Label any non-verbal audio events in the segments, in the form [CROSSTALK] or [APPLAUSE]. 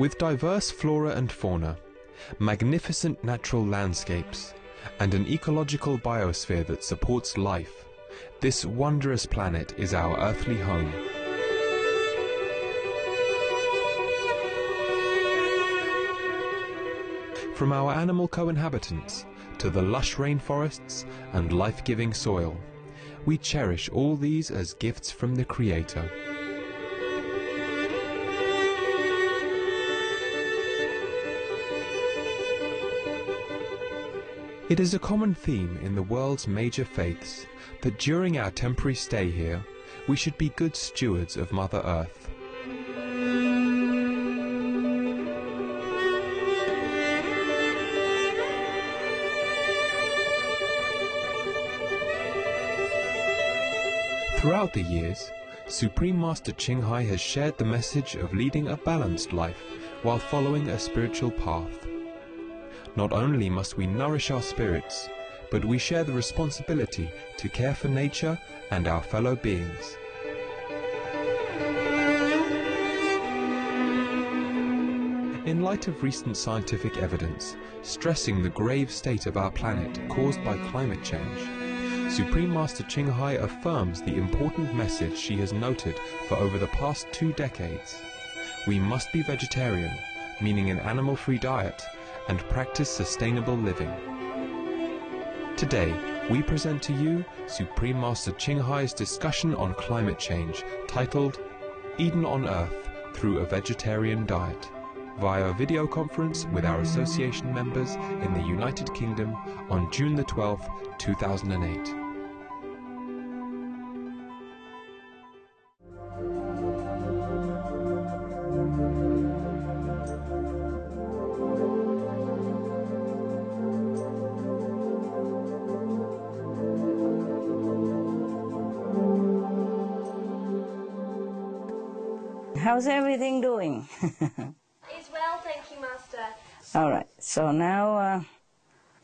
With diverse flora and fauna, magnificent natural landscapes, and an ecological biosphere that supports life, this wondrous planet is our earthly home. From our animal co-inhabitants to the lush rainforests and life-giving soil, we cherish all these as gifts from the Creator. It is a common theme in the world's major faiths that during our temporary stay here, we should be good stewards of Mother Earth. Throughout the years, Supreme Master Ching Hai has shared the message of leading a balanced life while following a spiritual path. Not only must we nourish our spirits, but we share the responsibility to care for nature and our fellow beings. In light of recent scientific evidence stressing the grave state of our planet caused by climate change, Supreme Master Ching Hai affirms the important message she has noted for over the past two decades. We must be vegetarian, meaning an animal-free diet, and practice sustainable living. Today, we present to you Supreme Master Ching Hai's discussion on climate change titled Eden on Earth Through a Vegetarian Diet via video conference with our association members in the United Kingdom on June the 12th, 2008. It's well, thank you, Master. All right. So now uh,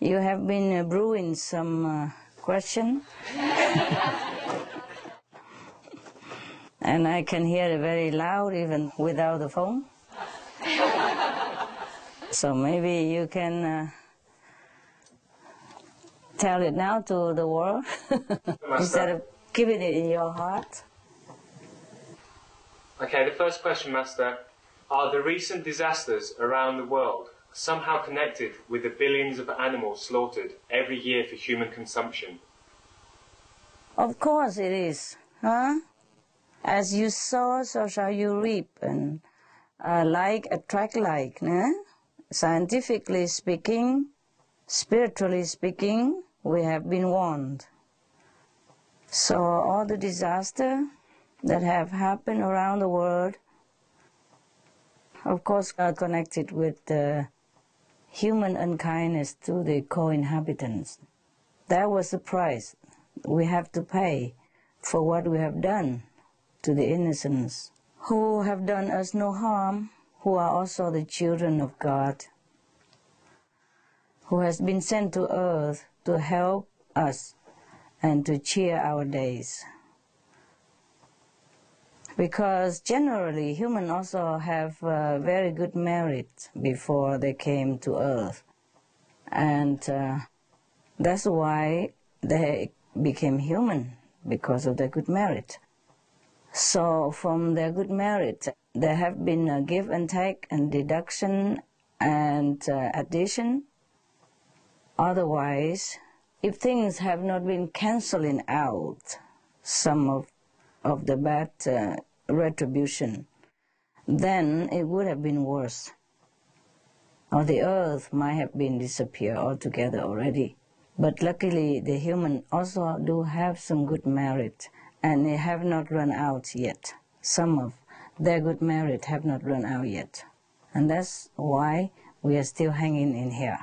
you have been uh, brewing some uh, question, and I can hear it very loud even without the phone. so maybe you can uh, tell it now to the world [LAUGHS] instead of keeping it in your heart. Okay, the first question, Master. Are the recent disasters around the world somehow connected with the billions of animals slaughtered every year for human consumption? Of course it is, huh? As you sow, so shall you reap, and uh, like attract like, né? Scientifically speaking, spiritually speaking, we have been warned. So all the disaster that have happened around the world, of course, are connected with the human unkindness to the co-inhabitants. That was the price we have to pay for what we have done to the innocents who have done us no harm, who are also the children of God, who has been sent to earth to help us and to cheer our days. Because generally, humans also have uh, very good merit before they came to earth. And uh, that's why they became human, because of their good merit. So from their good merit, there have been a give and take and deduction and uh, addition. Otherwise, if things have not been canceling out some of, of the bad uh, retribution, then it would have been worse. Or the earth might have been disappear altogether already. But luckily, the human also do have some good merit, and they have not run out yet. Some of their good merit have not run out yet. And that's why we are still hanging in here.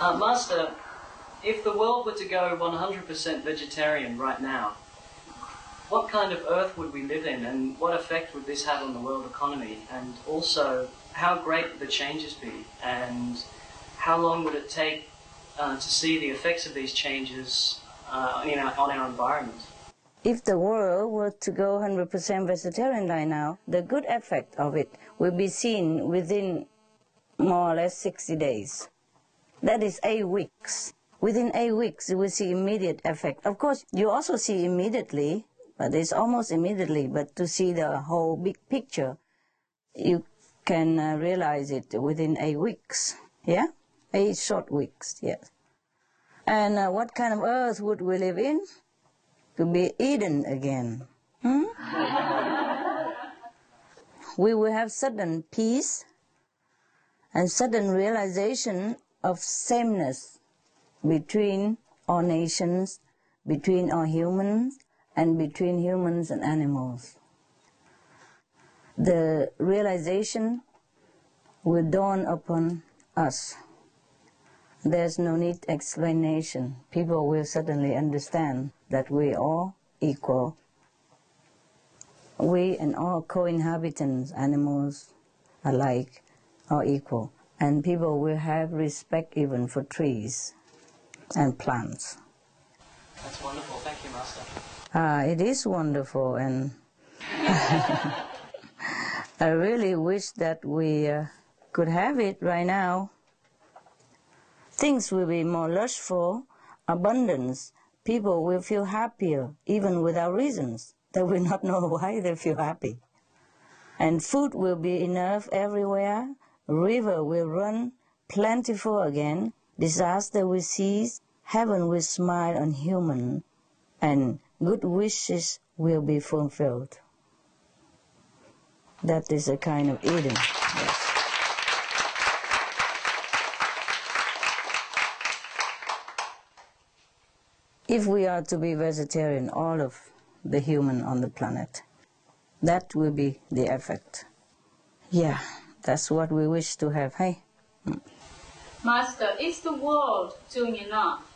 Uh, Master, if the world were to go 100% vegetarian right now, what kind of earth would we live in and what effect would this have on the world economy? And also, how great would the changes be? And how long would it take uh, to see the effects of these changes uh, you know, on our environment? if the world were to go 100% vegetarian right now, the good effect of it will be seen within more or less 60 days. That is eight weeks. Within eight weeks, you will see immediate effect. Of course, you also see immediately, but it's almost immediately, but to see the whole big picture, you can uh, realize it within eight weeks. Yeah? Eight short weeks, yes. And uh, what kind of earth would we live in? To be Eden again. Hmm? we will have sudden peace and sudden realization of sameness between all nations, between all humans, and between humans and animals. The realization will dawn upon us. There's no need explanation. People will suddenly understand that we are equal. We and all co-inhabitants, animals alike, are equal. And people will have respect even for trees and plants. That's wonderful. Thank you, Master. Ah, it is wonderful, and [LAUGHS] I really wish that we uh, could have it right now. Things will be more lustful, abundance. People will feel happier, even without reasons. [LAUGHS] They will not know why they feel happy. And food will be enough everywhere. River will run plentiful again. Disaster will cease. Heaven will smile on human. And good wishes will be fulfilled. That is a kind of Eden. Yes. If we are to be vegetarian, all of the human on the planet, that will be the effect. Yeah, that's what we wish to have, hey? Master, is the world doing enough?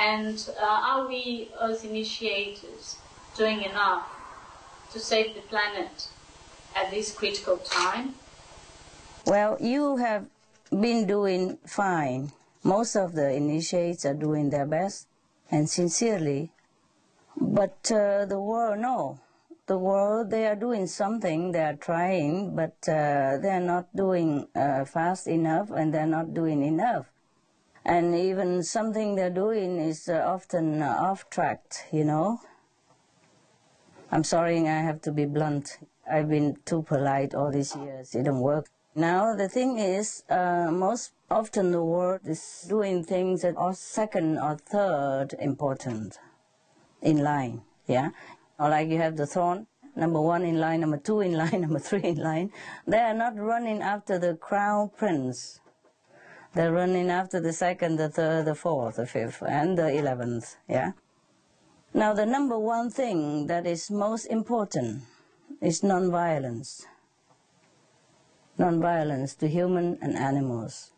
And uh, are we as initiators doing enough to save the planet at this critical time? Well, you have been doing fine. Most of the initiates are doing their best and sincerely. But uh, the world, no. The world, they are doing something, they are trying, but uh, they're not doing uh, fast enough and they're not doing enough. And even something they're doing is uh, often uh, off track, you know. I'm sorry, I have to be blunt. I've been too polite all these years. It don't work. Now the thing is, uh, most often the world is doing things that are second or third important in line. Yeah, or like you have the throne, number one in line, number two in line, [LAUGHS] number three in line. They are not running after the crown prince. They're running after the second, the third, the fourth, the fifth, and the eleventh. Yeah. Now the number one thing that is most important is non-violence. Non-violence to human and animals.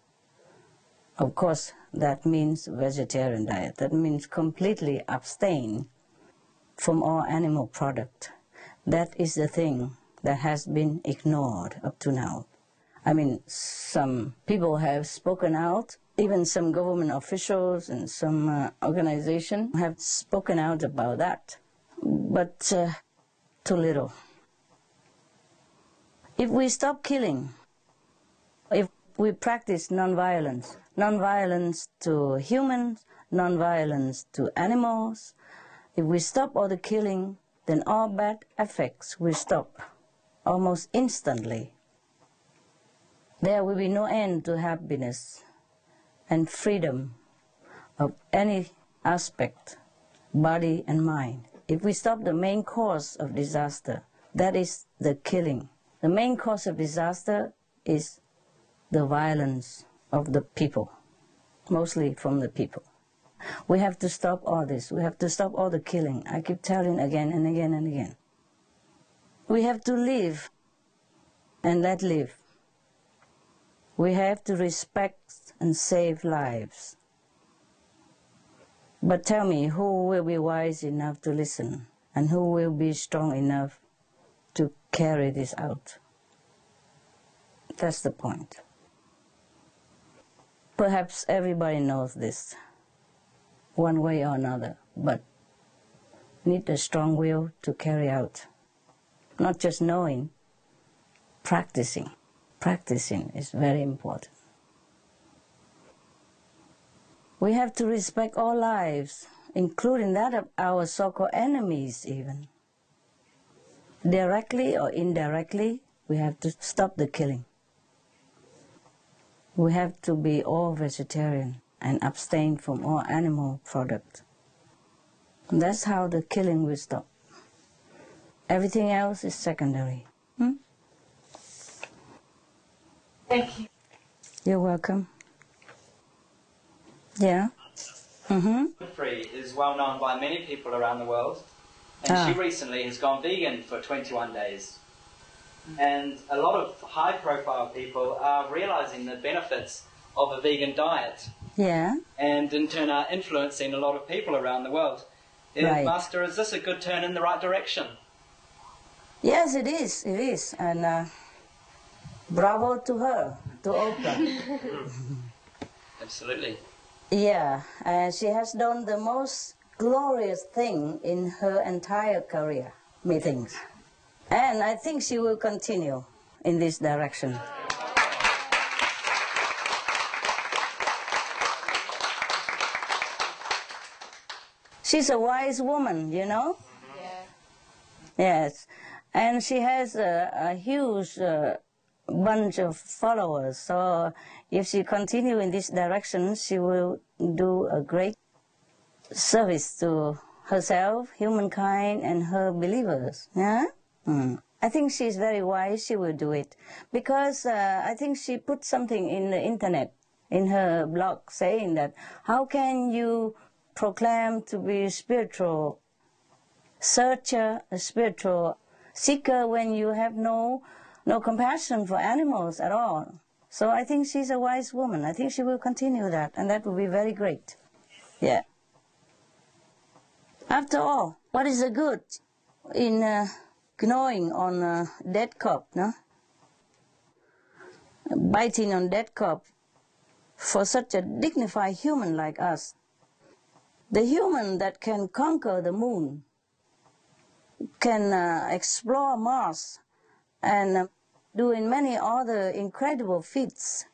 Of course, that means vegetarian diet. That means completely abstain from all animal product. That is the thing that has been ignored up to now. I mean, some people have spoken out, even some government officials and some uh, organization have spoken out about that, but uh, too little. If we stop killing, if we practice nonviolence, nonviolence to humans, nonviolence to animals, if we stop all the killing, then all bad effects will stop almost instantly. There will be no end to happiness and freedom of any aspect, body and mind. If we stop the main cause of disaster, that is the killing. The main cause of disaster is the violence of the people, mostly from the people. We have to stop all this. We have to stop all the killing. I keep telling again and again and again. We have to live and let live. We have to respect and save lives. But tell me, who will be wise enough to listen and who will be strong enough to carry this out? That's the point. Perhaps everybody knows this, one way or another, but need a strong will to carry out. Not just knowing, practicing. Practicing is very important. We have to respect all lives, including that of our so called enemies, even. Directly or indirectly, we have to stop the killing. We have to be all vegetarian and abstain from all animal products. That's how the killing will stop. Everything else is secondary. Hmm? Thank you. You're welcome. Yeah. Mm-hmm. Free is well known by many people around the world, and Ah. she recently has gone vegan for 21 days. And a lot of high profile people are realizing the benefits of a vegan diet, Yeah. and in turn are influencing a lot of people around the world. Right. Master, is this a good turn in the right direction? Yes, it is. It is. And uh, bravo to her, to Oprah. [LAUGHS] Absolutely. yeah. Uh, she has done the most glorious thing in her entire career, methinks. And I think she will continue in this direction. She's a wise woman, you know? Yeah. Yes, and she has a, a huge uh, bunch of followers. So if she continue in this direction, she will do a great service to herself, humankind, and her believers. Yeah. Mm. I think she's very wise. She will do it because uh, I think she put something in the internet in her blog saying that how can you proclaim to be spiritual searcher, a spiritual seeker when you have no no compassion for animals at all. So I think she's a wise woman. I think she will continue that, and that will be very great. Yeah. After all, what is the good in uh, gnawing on a dead cop, no? Biting on dead cop for such a dignified human like us. The human that can conquer the moon, can uh, explore Mars and doing many other incredible feats.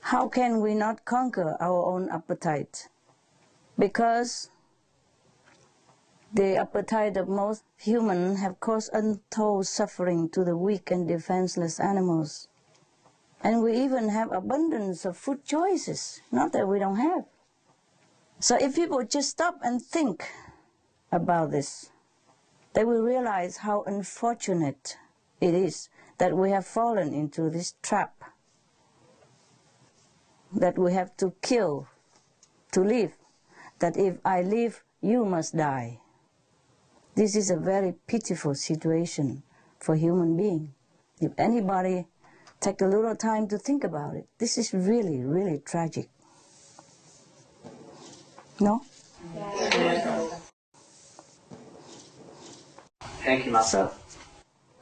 How can we not conquer our own appetite? Because the appetite of most humans have caused untold suffering to the weak and defenseless animals. And we even have abundance of food choices, not that we don't have. So if people just stop and think about this, they will realize how unfortunate it is that we have fallen into this trap. That we have to kill to live. That if I live, you must die. This is a very pitiful situation for human being. If anybody take a little time to think about it, this is really, really tragic. No? Thank you. So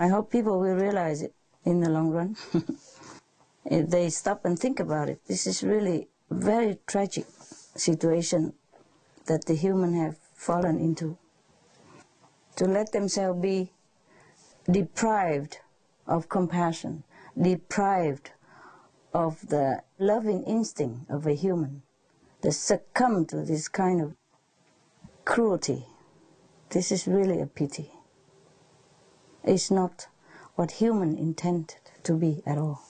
I hope people will realize it in the long run. [LAUGHS] if they stop and think about it, this is really a very tragic situation that the human have fallen into. To let themselves be deprived of compassion, deprived of the loving instinct of a human, to succumb to this kind of cruelty. This is really a pity is not what human intended to be at all.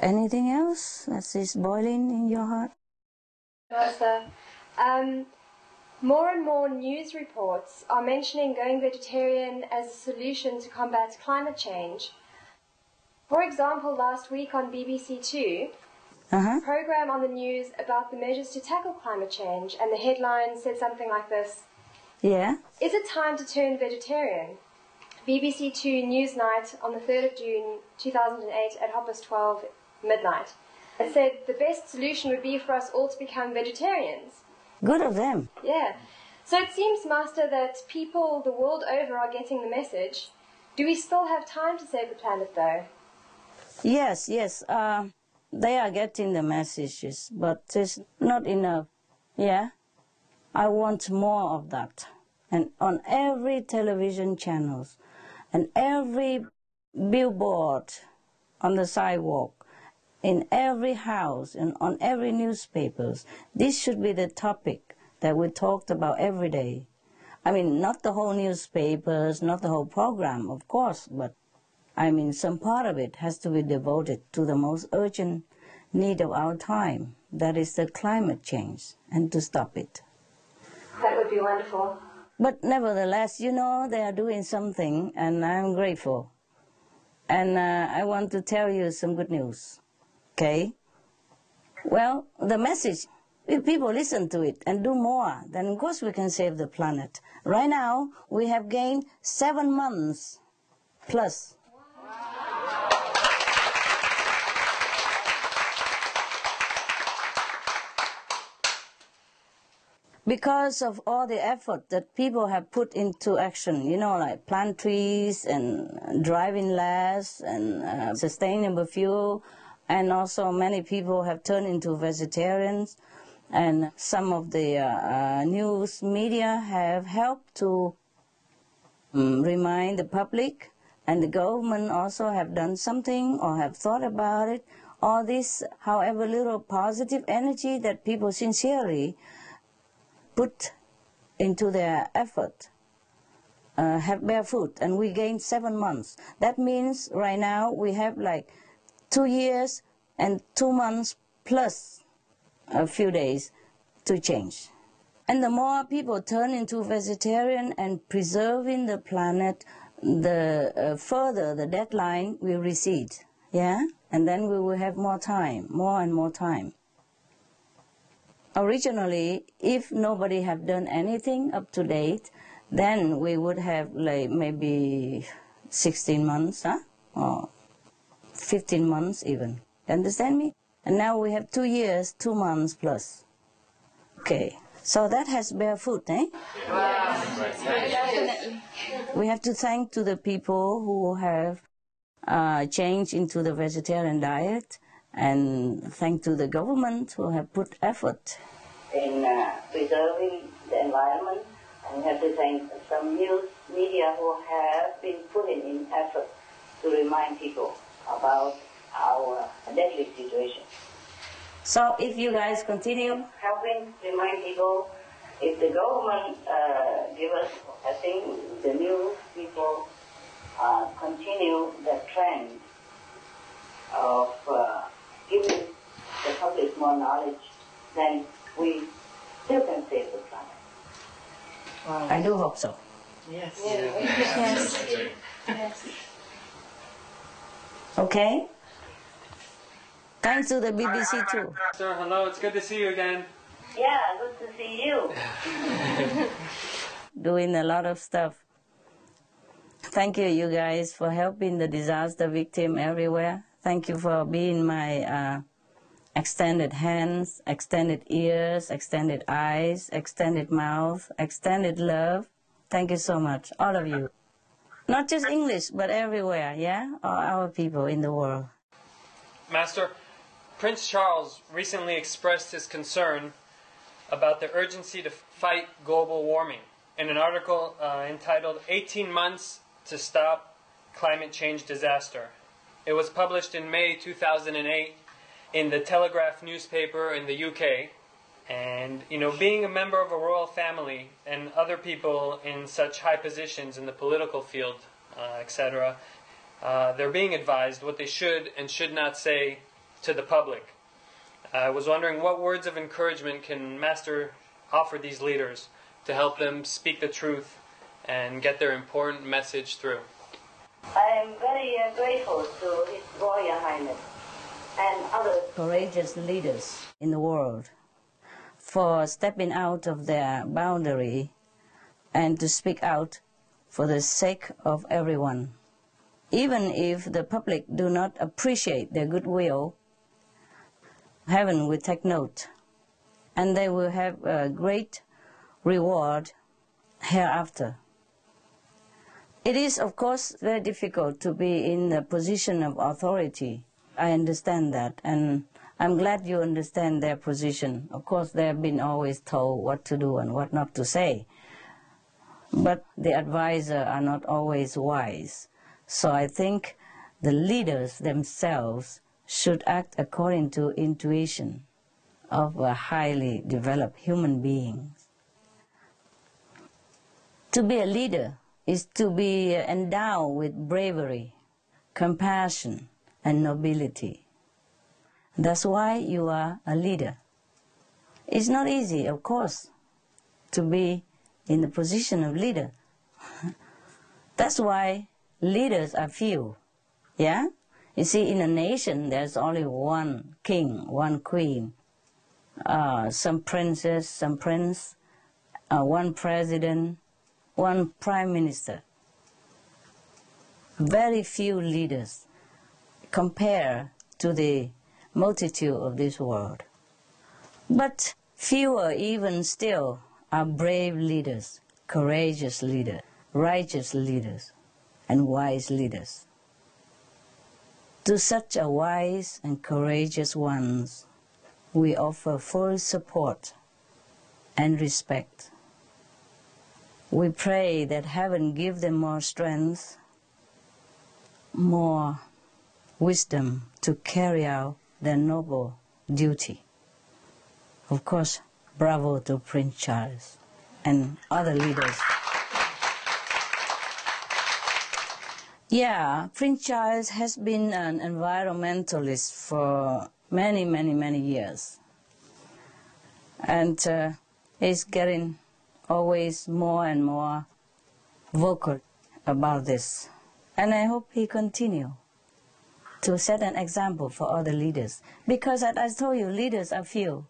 Anything else that is boiling in your heart? Master, um, more and more news reports are mentioning going vegetarian as a solution to combat climate change. For example, last week on BBC Two, Uh-huh. a program on the news about the measures to tackle climate change, and the headline said something like this Yeah. Is it time to turn vegetarian? BBC Two Newsnight on the 3rd of June 2008 at Hoppers 12 midnight. It said the best solution would be for us all to become vegetarians. Good of them. Yeah. So it seems, Master, that people the world over are getting the message. Do we still have time to save the planet, though? Yes, yes. Uh, they are getting the messages, but it's not enough. Yeah? I want more of that. And on every television channels and every billboard on the sidewalk, in every house and on every newspapers, this should be the topic that we talked about every day. I mean, not the whole newspapers, not the whole program, of course, but I mean, some part of it has to be devoted to the most urgent need of our time, that is the climate change, and to stop it. That would be wonderful. But nevertheless, you know, they are doing something, and I'm grateful. And uh, I want to tell you some good news. Okay? Well, the message, if people listen to it and do more, then of course we can save the planet. Right now, we have gained seven months plus because of all the effort that people have put into action, you know, like plant trees and driving less and uh, sustainable fuel, and also many people have turned into vegetarians, and some of the uh, uh, news media have helped to um, remind the public, and the government also have done something or have thought about it. All this, however little positive energy that people sincerely put into their effort uh, have barefoot and we gained seven months. That means right now we have like two years and two months plus a few days to change. And the more people turn into vegetarian and preserving the planet, the uh, further the deadline will recede. Yeah? And then we will have more time, more and more time originally, if nobody have done anything up to date, then we would have like maybe 16 months, huh? Or 15 months even. Understand me? And now we have two years, two months plus. Okay. So that has barefoot, eh? Wow. We have to thank to the people who have uh, changed into the vegetarian diet and thank to the government who have put effort in uh, preserving the environment and we have to thank some news media who have been putting in effort to remind people about our deadly situation. So if you guys continue helping remind people, if the government uh, give us, I think the news people uh, continue the trend of uh, giving the public more knowledge, then we still can save the planet. Wow. I do hope so. Yes. Yes. yes. yes. Okay. Thanks to the BBC too. Sir, hello. It's good to see you again. Yeah, good to see you. [LAUGHS] Doing a lot of stuff. Thank you, you guys, for helping the disaster victim everywhere. Thank you for being my uh, extended hands, extended ears, extended eyes, extended mouth, extended love. Thank you so much, all of you. Not just English, but everywhere, yeah? All our people in the world. Master, Prince Charles recently expressed his concern about the urgency to fight global warming in an article uh, entitled 18 Months to Stop Climate Change Disaster it was published in May 2008 in the Telegraph newspaper in the UK. And, you know, being a member of a royal family and other people in such high positions in the political field, uh, etc., uh, they're being advised what they should and should not say to the public. I was wondering what words of encouragement can Master offer these leaders to help them speak the truth and get their important message through. I am very uh, grateful to His Royal Highness and other courageous leaders in the world for stepping out of their boundary and to speak out for the sake of everyone. Even if the public do not appreciate their goodwill, heaven will take note and they will have a great reward hereafter. It is, of course, very difficult to be in the position of authority I understand that, and I'm glad you understand their position. Of course, they have been always told what to do and what not to say, but the advisors are not always wise. So I think the leaders themselves should act according to intuition of a highly developed human being. To be a leader is to be endowed with bravery, compassion, and nobility. That's why you are a leader. It's not easy, of course, to be in the position of leader. [LAUGHS] That's why leaders are few. Yeah? You see, in a nation, there's only one king, one queen, uh, some princess, some prince, uh, one president, one prime minister. Very few leaders compare to the multitude of this world. But fewer even still are brave leaders, courageous leaders, righteous leaders, and wise leaders. To such a wise and courageous ones, we offer full support and respect. We pray that heaven give them more strength, more wisdom to carry out their noble duty. Of course, bravo to Prince Charles and other leaders. Yeah, Prince Charles has been an environmentalist for many, many, many years. And uh, he's getting always more and more vocal about this. And I hope he continue to set an example for other leaders. Because as I told you, leaders are few.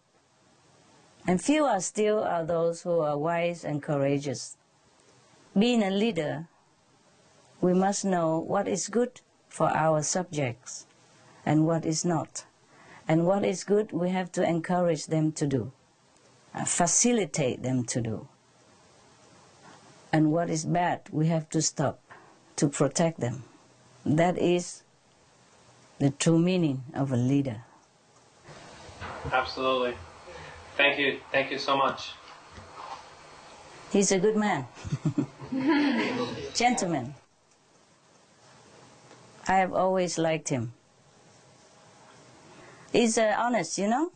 And few are still are those who are wise and courageous. Being a leader, we must know what is good for our subjects and what is not. And what is good, we have to encourage them to do, facilitate them to do. And what is bad, we have to stop to protect them. That is the true meaning of a leader. Absolutely. Thank you. Thank you so much. He's a good man. [LAUGHS] Gentleman. I have always liked him. He's uh, honest, you know?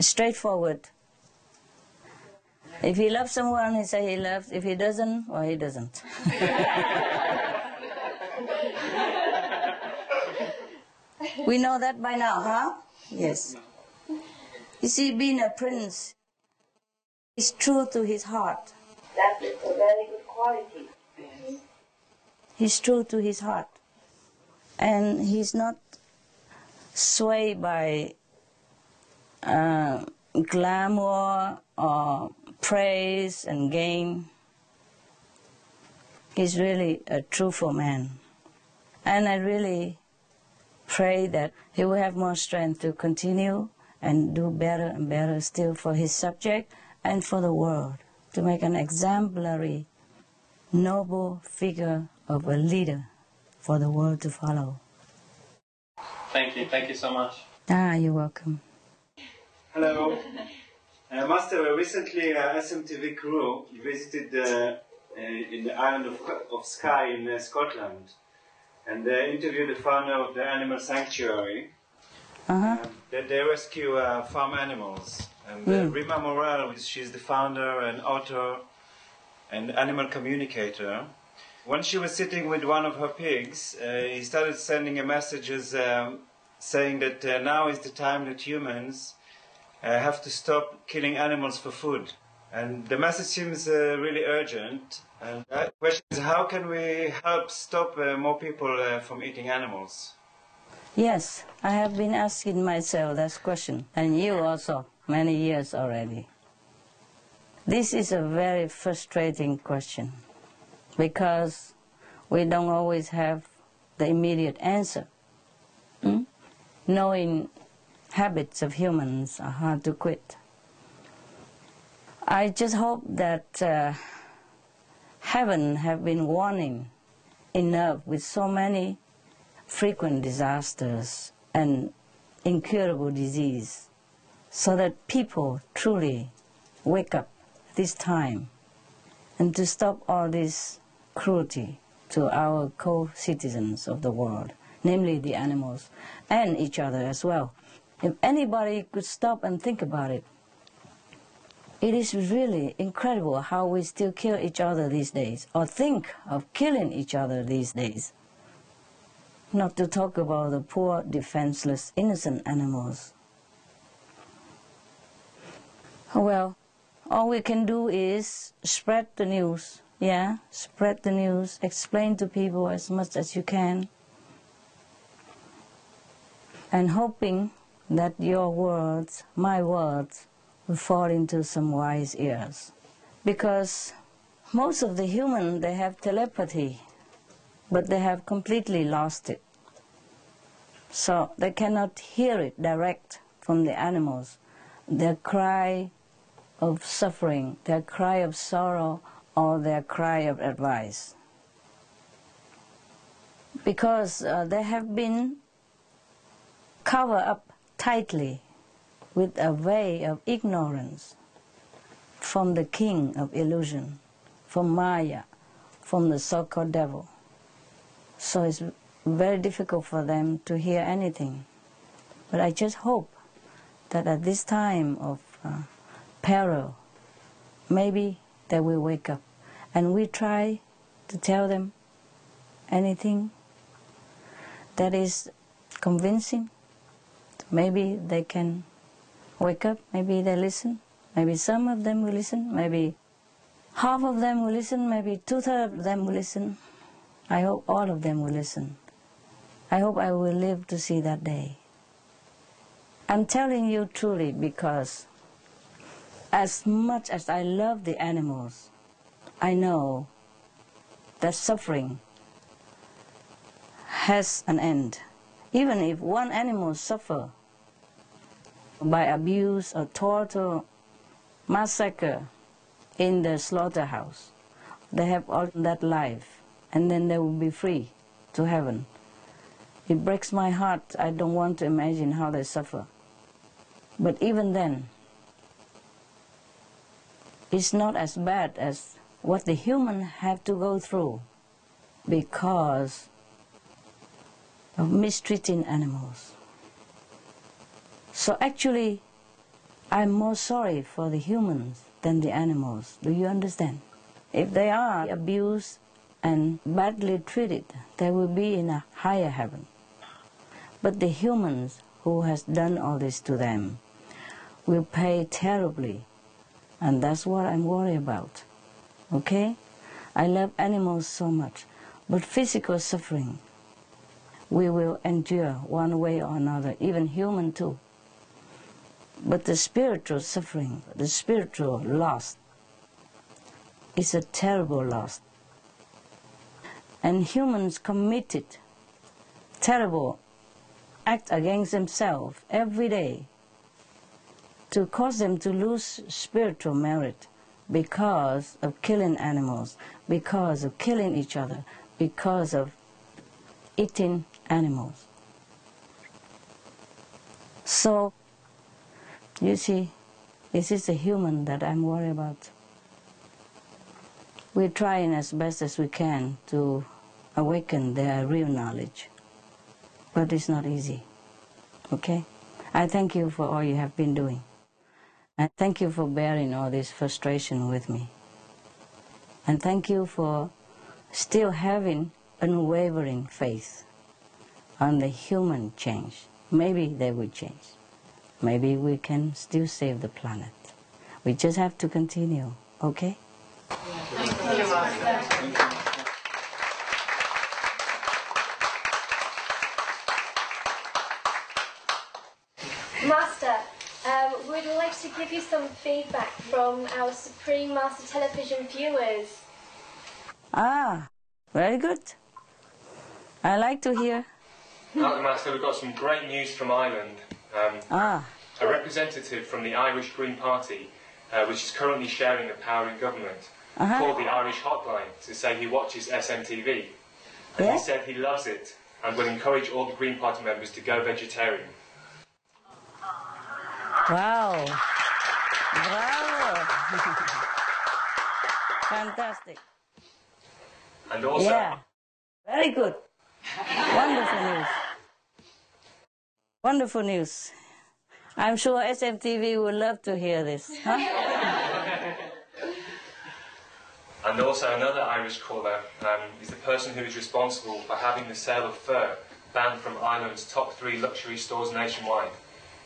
Straightforward. If he loves someone, he say he loves. If he doesn't, well, he doesn't. [LAUGHS] we know that by now, huh? Yes. You see, being a prince is true to his heart. That is a very good quality. He's true to his heart. And he's not swayed by uh, glamour or praise and gain. He's really a truthful man. And I really pray that he will have more strength to continue and do better and better still for his subject and for the world, to make an exemplary, noble figure of a leader for the world to follow. Thank you. Thank you so much. Ah, you're welcome. Hello. [LAUGHS] Uh, Master, recently uh, SMTV crew visited uh, uh, in the island of, of Skye in uh, Scotland and they interviewed the founder of the animal sanctuary. Uh-huh. Um, they, they rescue uh, farm animals. And uh, Mm. Rima Morrell, she's the founder and author and animal communicator. When she was sitting with one of her pigs, uh, he started sending a messages um, saying that uh, now is the time that humans uh, have to stop killing animals for food. And the message seems uh, really urgent. And the question is, how can we help stop uh, more people uh, from eating animals? Yes, I have been asking myself that question, and you also, many years already. This is a very frustrating question because we don't always have the immediate answer. Hmm? Knowing habits of humans are hard to quit. I just hope that uh, heaven have been warning enough with so many frequent disasters and incurable disease so that people truly wake up this time and to stop all this cruelty to our co-citizens of the world, namely the animals and each other as well. If anybody could stop and think about it, it is really incredible how we still kill each other these days, or think of killing each other these days. Not to talk about the poor, defenseless, innocent animals. Well, all we can do is spread the news, yeah? Spread the news, explain to people as much as you can. And hoping that your words, my words, will fall into some wise ears. Because most of the human, they have telepathy, but they have completely lost it. So they cannot hear it direct from the animals. Their cry of suffering, their cry of sorrow, or their cry of advice. Because uh, they have been covered up tightly with a way of ignorance from the king of illusion, from Maya, from the so-called devil. So it's very difficult for them to hear anything. But I just hope that at this time of uh, peril, maybe they will wake up. And we try to tell them anything that is convincing. Maybe they can wake up, maybe they listen, maybe some of them will listen, maybe half of them will listen, maybe two-thirds of them will listen. I hope all of them will listen. I hope I will live to see that day. I'm telling you truly because as much as I love the animals, I know that suffering has an end. Even if one animal suffer by abuse or torture, massacre in the slaughterhouse, they have all that life, and then they will be free to heaven. It breaks my heart. I don't want to imagine how they suffer. But even then, it's not as bad as what the human have to go through because of mistreating animals. So actually, I'm more sorry for the humans than the animals. Do you understand? If they are abused and badly treated, they will be in a higher heaven. But the humans who has done all this to them will pay terribly and that's what I'm worried about. Okay? I love animals so much, but physical suffering we will endure one way or another, even human too. But the spiritual suffering, the spiritual loss, is a terrible loss. And humans committed terrible act against themselves every day to cause them to lose spiritual merit because of killing animals, because of killing each other, because of eating animals. So, you see, this is a human that I'm worried about. We're trying as best as we can to awaken their real knowledge, but it's not easy. Okay? I thank you for all you have been doing. And thank you for bearing all this frustration with me. And thank you for still having unwavering faith on the human change. Maybe they will change. Maybe we can still save the planet. We just have to continue, okay? Master, um, we'd like to give you some feedback from our Supreme Master Television viewers. Ah, very good. I like to hear. Master, we've got some great news from Ireland. Um, Ah, a representative from the Irish Green Party, uh, which is currently sharing the power in government, Uh-huh. called the Irish Hotline to say he watches SMTV. And Yeah? he said he loves it and will encourage all the Green Party members to go vegetarian. Wow. Bravo. [LAUGHS] Fantastic. And also, Yeah. Very good. Wonderful news. Wonderful news. I'm sure SMTV would love to hear this. Huh? [LAUGHS] and also another Irish caller um, is the person who is responsible for having the sale of fur banned from Ireland's top three luxury stores nationwide.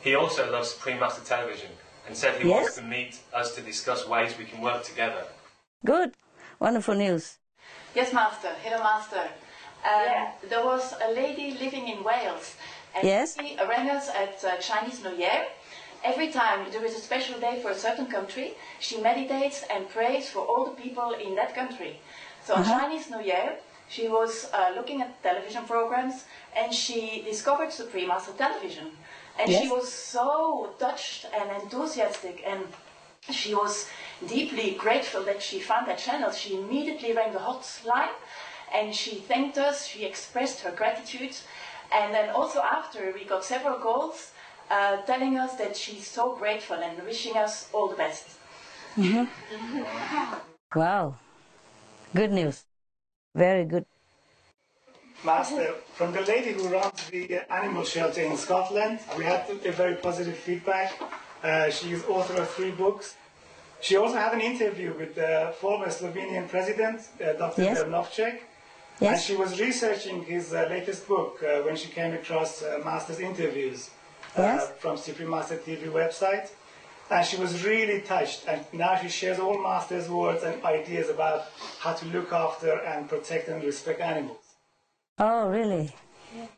He also loves Supreme Master Television and said he Yes. wants to meet us to discuss ways we can work together. Good. Wonderful news. Yes, Master. Hello, Master. Um, There was a lady living in Wales, and Yes. she rang us at uh, Chinese New Year. Every time there is a special day for a certain country, she meditates and prays for all the people in that country. So on Uh-huh. Chinese New Year, she was uh, looking at television programs and she discovered Supreme Master Television. And she was so touched and enthusiastic and she was deeply grateful that she found that channel. She immediately rang the hotline and she thanked us, she expressed her gratitude. And then also after, we got several calls uh, telling us that she's so grateful and wishing us all the best. Mhm. Wow. Good news. Very good. Master, from the lady who runs the animal shelter in Scotland, we had a very positive feedback. Uh, she is author of three books. She also had an interview with the former Slovenian president, uh, Dr. Yes. Drnovšek, and she was researching his uh, latest book uh, when she came across uh, Master's interviews uh, Yes. from Supreme Master TV website. And she was really touched, and now she shares all Master's words and ideas about how to look after and protect and respect animals. Oh, really?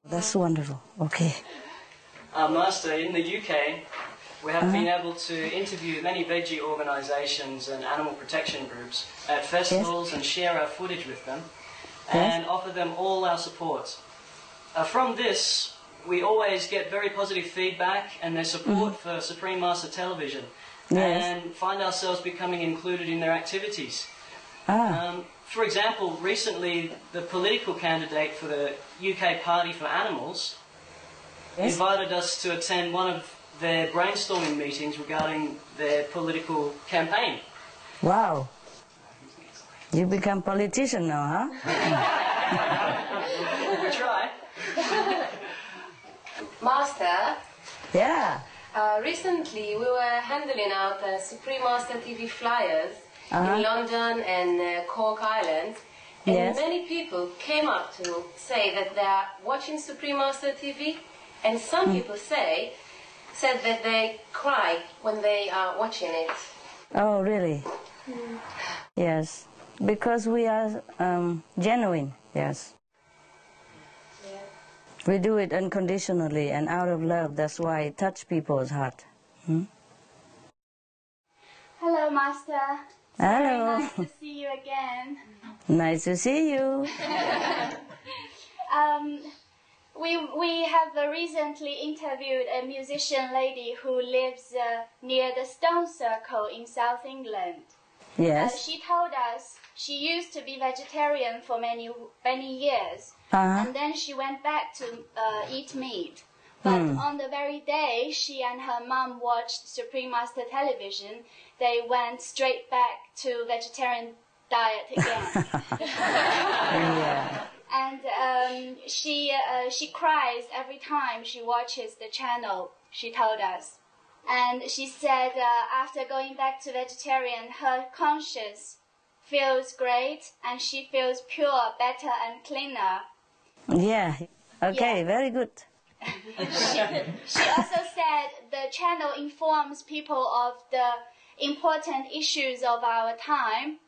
That's wonderful. Okay. Uh, Master, in the UK, we have Uh-huh. been able to interview many veggie organisations and animal protection groups at festivals and share our footage with them and offer them all our support. Uh, from this, we always get very positive feedback and their support for Supreme Master Television. Yes. and find ourselves becoming included in their activities. Ah. Um, for example, recently the political candidate for the UK Party for Animals Yes. invited us to attend one of their brainstorming meetings regarding their political campaign. Wow. You become politician now, huh? we [LAUGHS] try. Master, Yeah. uh, recently we were handing out uh, Supreme Master TV flyers Uh-huh. in London and uh, Cork Ireland. And Yes. many people came up to say that they are watching Supreme Master TV, and some Hmm. people say said that they cry when they are watching it. Oh, really? Yes. Because we are um, genuine, yes. We do it unconditionally and out of love. That's why it touch people's heart. Hmm? Hello, Master. Hello. Very nice to see you again. Nice to see you. [LAUGHS] Um, we we have uh, recently interviewed a musician lady who lives uh, near the Stone Circle in South England. Uh, Yes. she told us she used to be vegetarian for many many years, Uh-huh. and then she went back to uh, eat meat. But Hmm. on the very day she and her mom watched Supreme Master Television, they went straight back to vegetarian diet again. [LAUGHS] yeah. [LAUGHS] and um, she uh, she cries every time she watches the channel. She told us, and she said uh, after going back to vegetarian, her conscience feels great and she feels pure, better, and cleaner. Yeah. Okay, very good. She, [LAUGHS] she also said the channel informs people of the important issues of our time.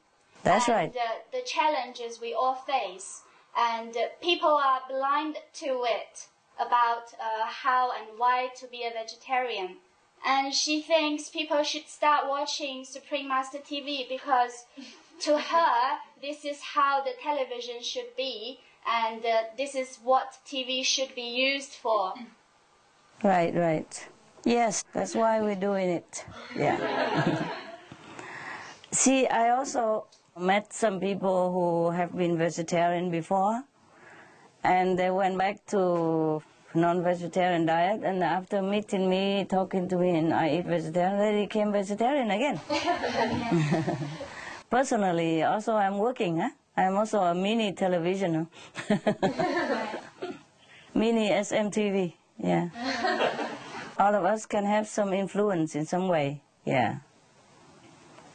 That's and, right. uh, the challenges we all face, and uh, people are blind to it about uh, how and why to be a vegetarian. And she thinks people should start watching Supreme Master TV because, to her, this is how the television should be, and uh, this is what TV should be used for. Right, right. Yes, that's why we're doing it. Yeah. [LAUGHS] See, I also met some people who have been vegetarian before, and they went back to non-vegetarian diet. And after meeting me, talking to me, and I eat vegetarian, they became vegetarian again. [LAUGHS] Personally, also I'm working. Huh? I'm also a mini television, [LAUGHS] mini SMTV. Yeah, [LAUGHS] all of us can have some influence in some way. Yeah.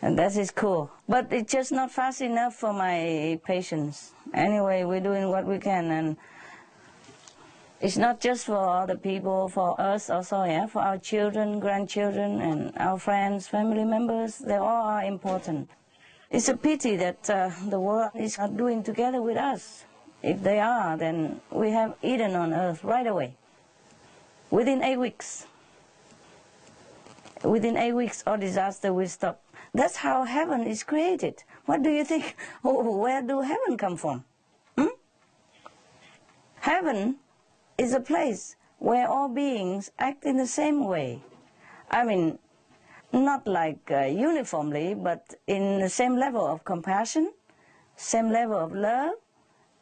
And that is cool. But it's just not fast enough for my patience. Anyway, we're doing what we can and it's not just for other people, for us also, yeah, for our children, grandchildren, and our friends, family members. They all are important. It's a pity that uh, the world is not doing together with us. If they are, then we have Eden on earth right away, within eight weeks. Within eight weeks, all disaster will stop. That's how heaven is created. What do you think? [LAUGHS] Oh, where do heaven come from? Hmm? Heaven is a place where all beings act in the same way. I mean, not like uh, uniformly, but in the same level of compassion, same level of love,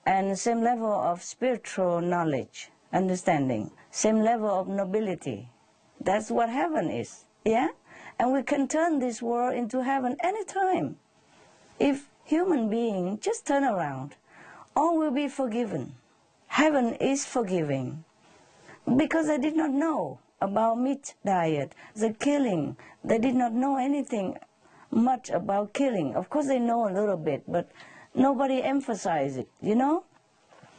and same level of spiritual knowledge, understanding, same level of nobility. That's what heaven is. Yeah? And we can turn this world into heaven anytime. If human being just turn around, all will be forgiven. Heaven is forgiving. Because I did not know about meat diet, the killing. They did not know anything much about killing. Of course, they know a little bit, but nobody emphasized it, you know?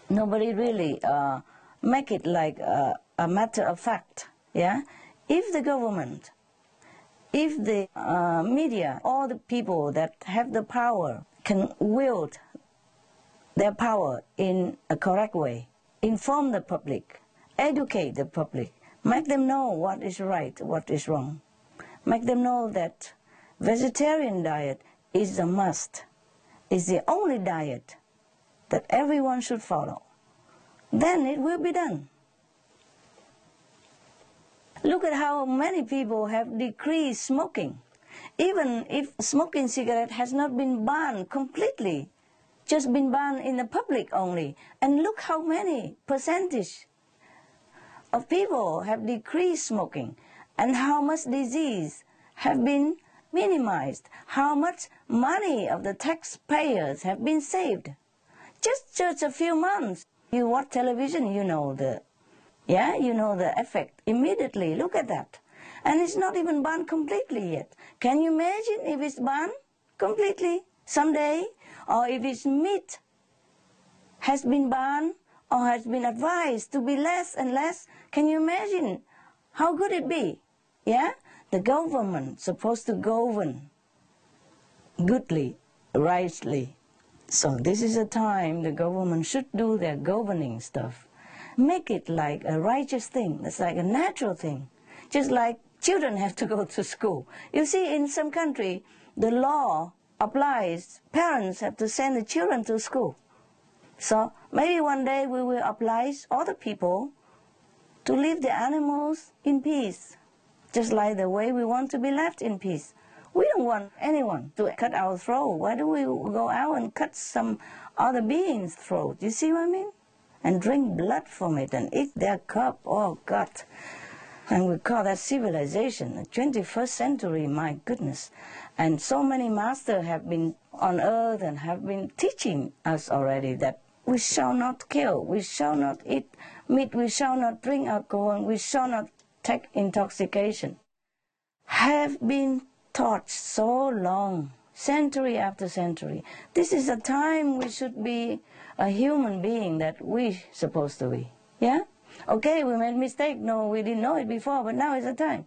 Nobody really uh, make it like a, a matter of fact, yeah? If the government if the uh, media, all the people that have the power, can wield their power in a correct way, inform the public, educate the public, make them know what is right, what is wrong, make them know that vegetarian diet is a must, is the only diet that everyone should follow. Then it will be done. Look at how many people have decreased smoking. Even if smoking cigarette has not been banned completely, just been banned in the public only. And look how many percentage of people have decreased smoking and how much disease have been minimized, how much money of the taxpayers have been saved. Just just a few months. You watch television, you know the yeah, you know the effect immediately. Look at that. And it's not even banned completely yet. Can you imagine if it's banned completely someday? Or if its meat has been banned or has been advised to be less and less? Can you imagine how good it be? Yeah? The government supposed to govern goodly, rightly. So this is a time the government should do their governing stuff make it like a righteous thing. It's like a natural thing. Just like children have to go to school. You see, in some country, the law applies. Parents have to send the children to school. So maybe one day we will oblige other people to leave the animals in peace, just like the way we want to be left in peace. We don't want anyone to cut our throat. Why do we go out and cut some other being's throat? You see what I mean? and drink blood from it and eat their cup. Oh, God. And we call that civilization, the 21st century, my goodness. And so many masters have been on earth and have been teaching us already that we shall not kill, we shall not eat meat, we shall not drink alcohol, we shall not take intoxication. Have been taught so long, century after century. This is a time we should be a human being that we supposed to be. Yeah? Okay, we made mistake. No, we didn't know it before, but now is the time.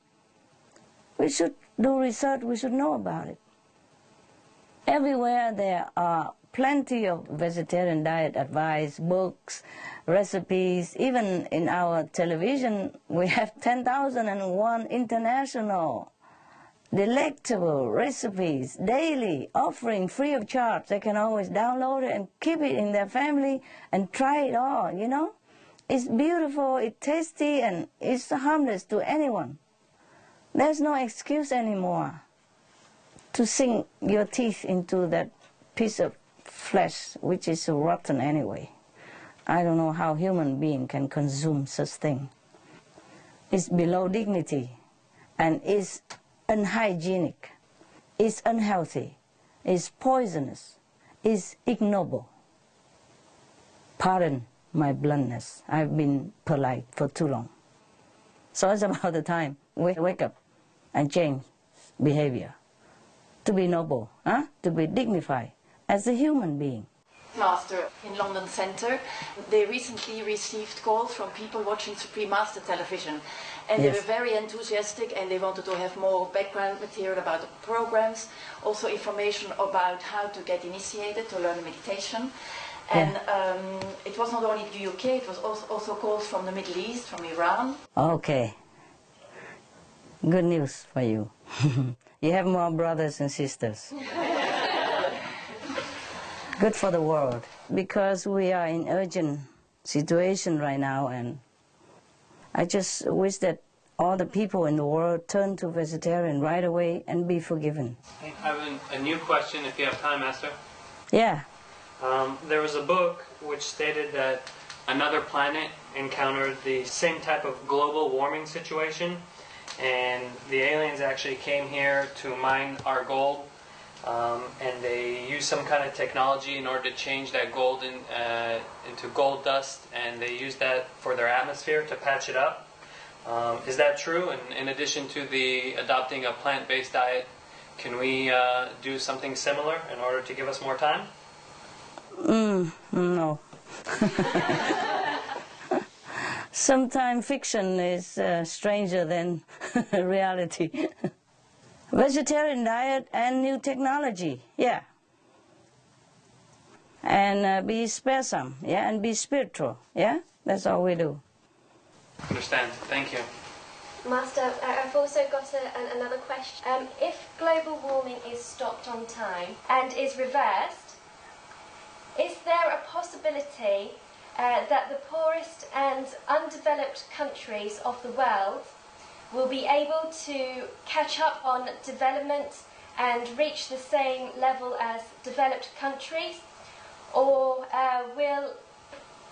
We should do research. We should know about it. Everywhere there are plenty of vegetarian diet advice, books, recipes. Even in our television, we have 10,001 international delectable recipes daily, offering free of charge. They can always download it and keep it in their family and try it all, you know? It's beautiful, it's tasty, and it's harmless to anyone. There's no excuse anymore to sink your teeth into that piece of flesh, which is rotten anyway. I don't know how human being can consume such thing. It's below dignity and it's unhygienic, it's unhealthy, it's poisonous, it's ignoble. Pardon my bluntness. I've been polite for too long. So it's [LAUGHS] about the time we wake up and change behavior to be noble, huh? to be dignified as a human being. Master in London Center. They recently received calls from people watching Supreme Master television. And they were very enthusiastic and they wanted to have more background material about the programs, also information about how to get initiated to learn meditation. And um, it was not only the UK, it was also, also calls from the Middle East, from Iran. Okay. Good news for you. [LAUGHS] you have more brothers and sisters. [LAUGHS] Good for the world because we are in urgent situation right now and I just wish that all the people in the world turn to vegetarian right away and be forgiven. I have a new question if you have time, Master. Yeah. Um, there was a book which stated that another planet encountered the same type of global warming situation, and the aliens actually came here to mine our gold, um, and they use some kind of technology in order to change that gold in, uh, into gold dust, and they use that for their atmosphere to patch it up. Um, is that true? And in addition to the adopting a plant-based diet, can we uh, do something similar in order to give us more time? Mm, no. [LAUGHS] Sometimes fiction is uh, stranger than [LAUGHS] reality. [LAUGHS] Vegetarian diet and new technology, yeah. And uh, be sparesome, yeah, and be spiritual, yeah. That's all we do. Understand. Thank you. Master, I- I've also got a, an, another question. Um, if global warming is stopped on time and is reversed, is there a possibility uh, that the poorest and undeveloped countries of the world will be able to catch up on development and reach the same level as developed countries? Or uh, will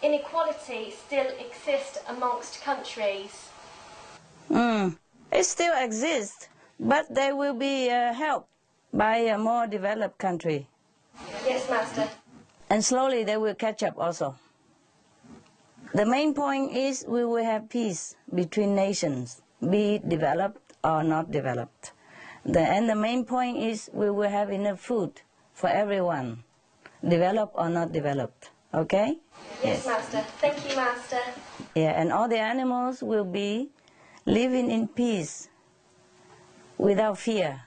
inequality still exist amongst countries? Mm. It still exists, but they will be uh, helped by a more developed country. Yes, Master. And slowly they will catch up also. The main point is we will have peace between nations, be developed or not developed. The, and the main point is we will have enough food for everyone, developed or not developed. Okay? Yes, Master. Thank you, Master. Yeah, and all the animals will be living in peace, without fear,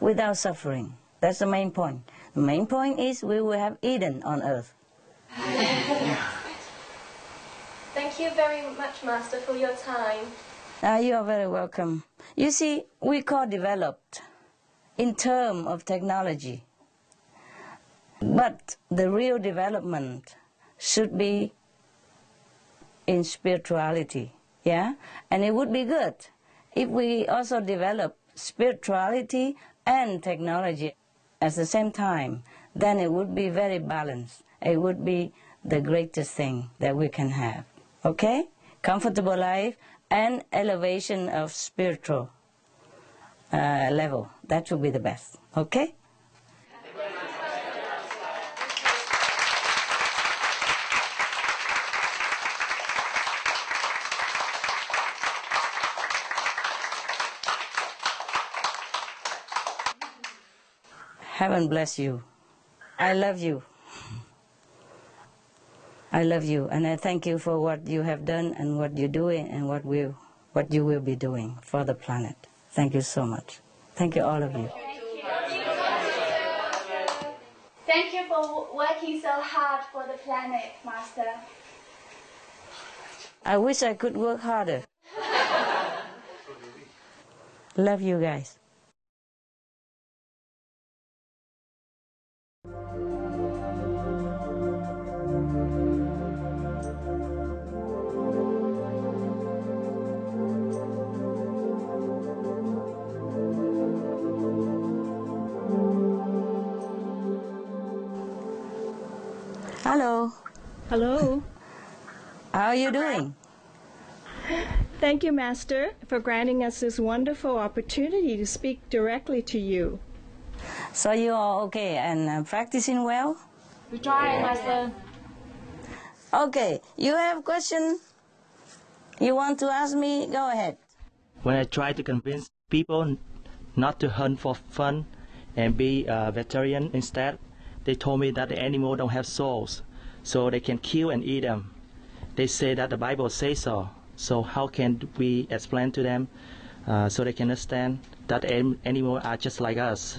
without suffering. That's the main point. The main point is we will have Eden on earth. [LAUGHS] Thank you very much, Master, for your time. Ah, you are very welcome. You see, we call developed in terms of technology. But the real development should be in spirituality. Yeah? And it would be good if we also develop spirituality and technology at the same time. Then it would be very balanced. It would be the greatest thing that we can have. Okay? Comfortable life and elevation of spiritual uh, level. That would be the best. Okay? Heaven bless you. I love you. I love you, and I thank you for what you have done and what you're doing and what will, what you will be doing for the planet. Thank you so much. Thank you, all of you. Thank you for working so hard for the planet, Master. I wish I could work harder. [LAUGHS] love you guys. Hello. Hello. How are you doing? [LAUGHS] Thank you, Master, for granting us this wonderful opportunity to speak directly to you. So you are okay and uh, practicing well? We try, Master. Okay, you have question? You want to ask me? Go ahead. When I try to convince people not to hunt for fun and be a vegetarian instead, they told me that the animals don't have souls, so they can kill and eat them. They say that the Bible says so. So how can we explain to them uh, so they can understand that animals are just like us?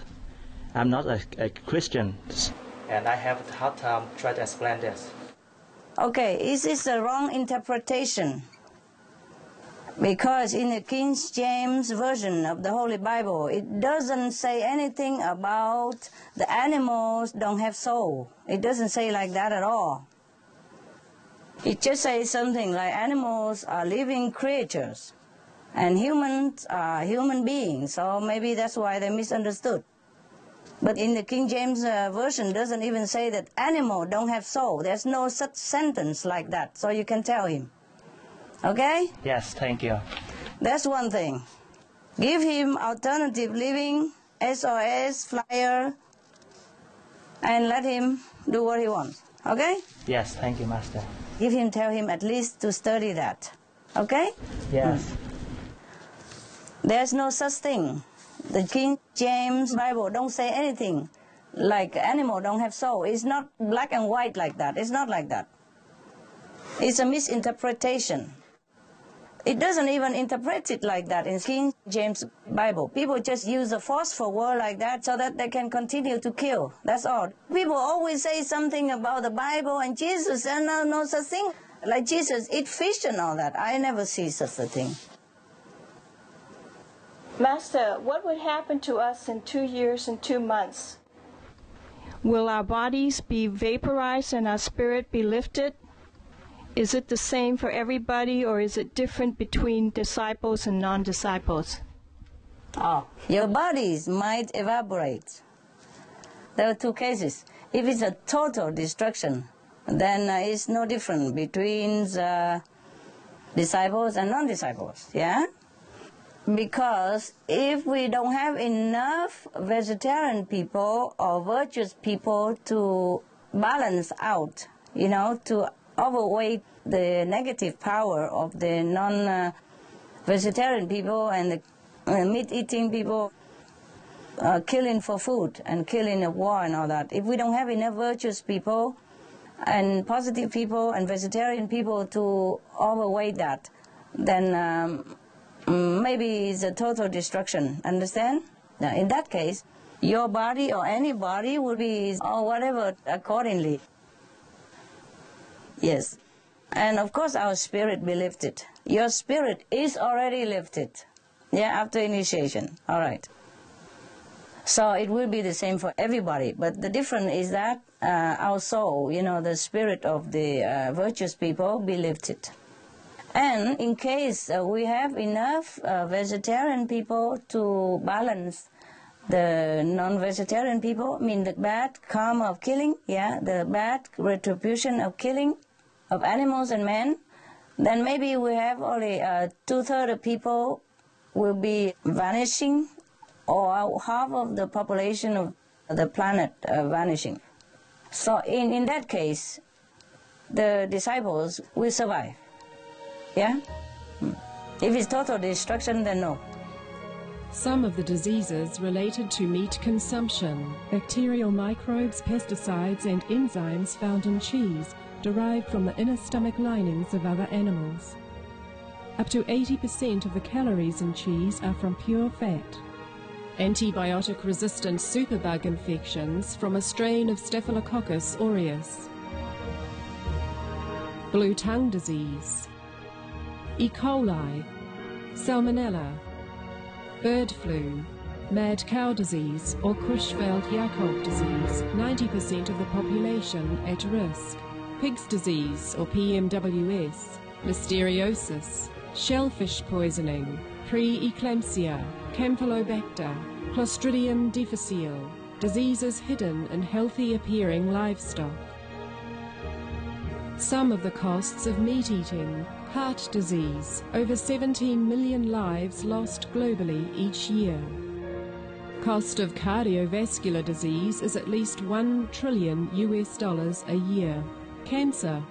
I'm not a, a Christian, and I have a hard time trying to explain this. Okay, is this is a wrong interpretation. Because in the King James Version of the Holy Bible, it doesn't say anything about the animals don't have soul. It doesn't say like that at all. It just says something like animals are living creatures and humans are human beings. So maybe that's why they misunderstood. But in the King James uh, Version doesn't even say that animal don't have soul. There's no such sentence like that. So you can tell him. Okay? Yes, thank you. That's one thing. Give him alternative living, SOS, flyer, and let him do what he wants. Okay? Yes, thank you, Master. Give him, tell him at least to study that. Okay? Yes. Mm. There's no such thing. The King James Bible don't say anything like animal don't have soul. It's not black and white like that. It's not like that. It's a misinterpretation. It doesn't even interpret it like that in King James Bible. People just use a forceful word like that so that they can continue to kill. That's all. People always say something about the Bible and Jesus, and no, no such thing. Like Jesus eat fish and all that. I never see such a thing. Master, what would happen to us in two years and two months? Will our bodies be vaporized and our spirit be lifted? Is it the same for everybody or is it different between disciples and non disciples? Oh, your bodies might evaporate. There are two cases. If it's a total destruction, then uh, it's no different between the disciples and non disciples, yeah? Because if we don't have enough vegetarian people or virtuous people to balance out, you know, to overweight the negative power of the non-vegetarian people and the uh, meat-eating people uh, killing for food and killing a war and all that. If we don't have enough virtuous people and positive people and vegetarian people to overweight that, then um, maybe it's a total destruction. Understand? Now, in that case, your body or any body will be or whatever accordingly. Yes. And of course, our spirit be lifted. Your spirit is already lifted. Yeah, after initiation. All right. So it will be the same for everybody. But the difference is that uh, our soul, you know, the spirit of the uh, virtuous people be lifted. And in case uh, we have enough uh, vegetarian people to balance the non-vegetarian people, I mean the bad karma of killing, yeah, the bad retribution of killing, of animals and men, then maybe we have only uh, two-thirds of people will be vanishing or half of the population of the planet uh, vanishing. So in, in that case, the disciples will survive. Yeah? Hmm. If it's total destruction, then no. Some of the diseases related to meat consumption, bacterial microbes, pesticides, and enzymes found in cheese derived from the inner stomach linings of other animals. Up to 80% of the calories in cheese are from pure fat. Antibiotic-resistant superbug infections from a strain of Staphylococcus aureus. Blue tongue disease. E. coli. Salmonella. Bird flu. Mad cow disease or Creutzfeldt-Jakob disease, 90% of the population at risk pig's disease or PMWS, listeriosis, shellfish poisoning, preeclampsia, Campylobacter, Clostridium difficile, diseases hidden in healthy appearing livestock. Some of the costs of meat eating, heart disease, over 17 million lives lost globally each year. Cost of cardiovascular disease is at least 1 trillion US dollars a year. Cancer.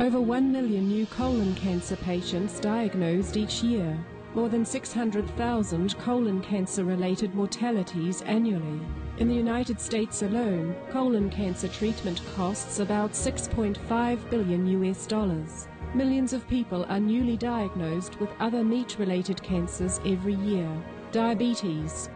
Over 1 million new colon cancer patients diagnosed each year. More than 600,000 colon cancer related mortalities annually. In the United States alone, colon cancer treatment costs about 6.5 billion US dollars. Millions of people are newly diagnosed with other meat-related cancers every year. Diabetes.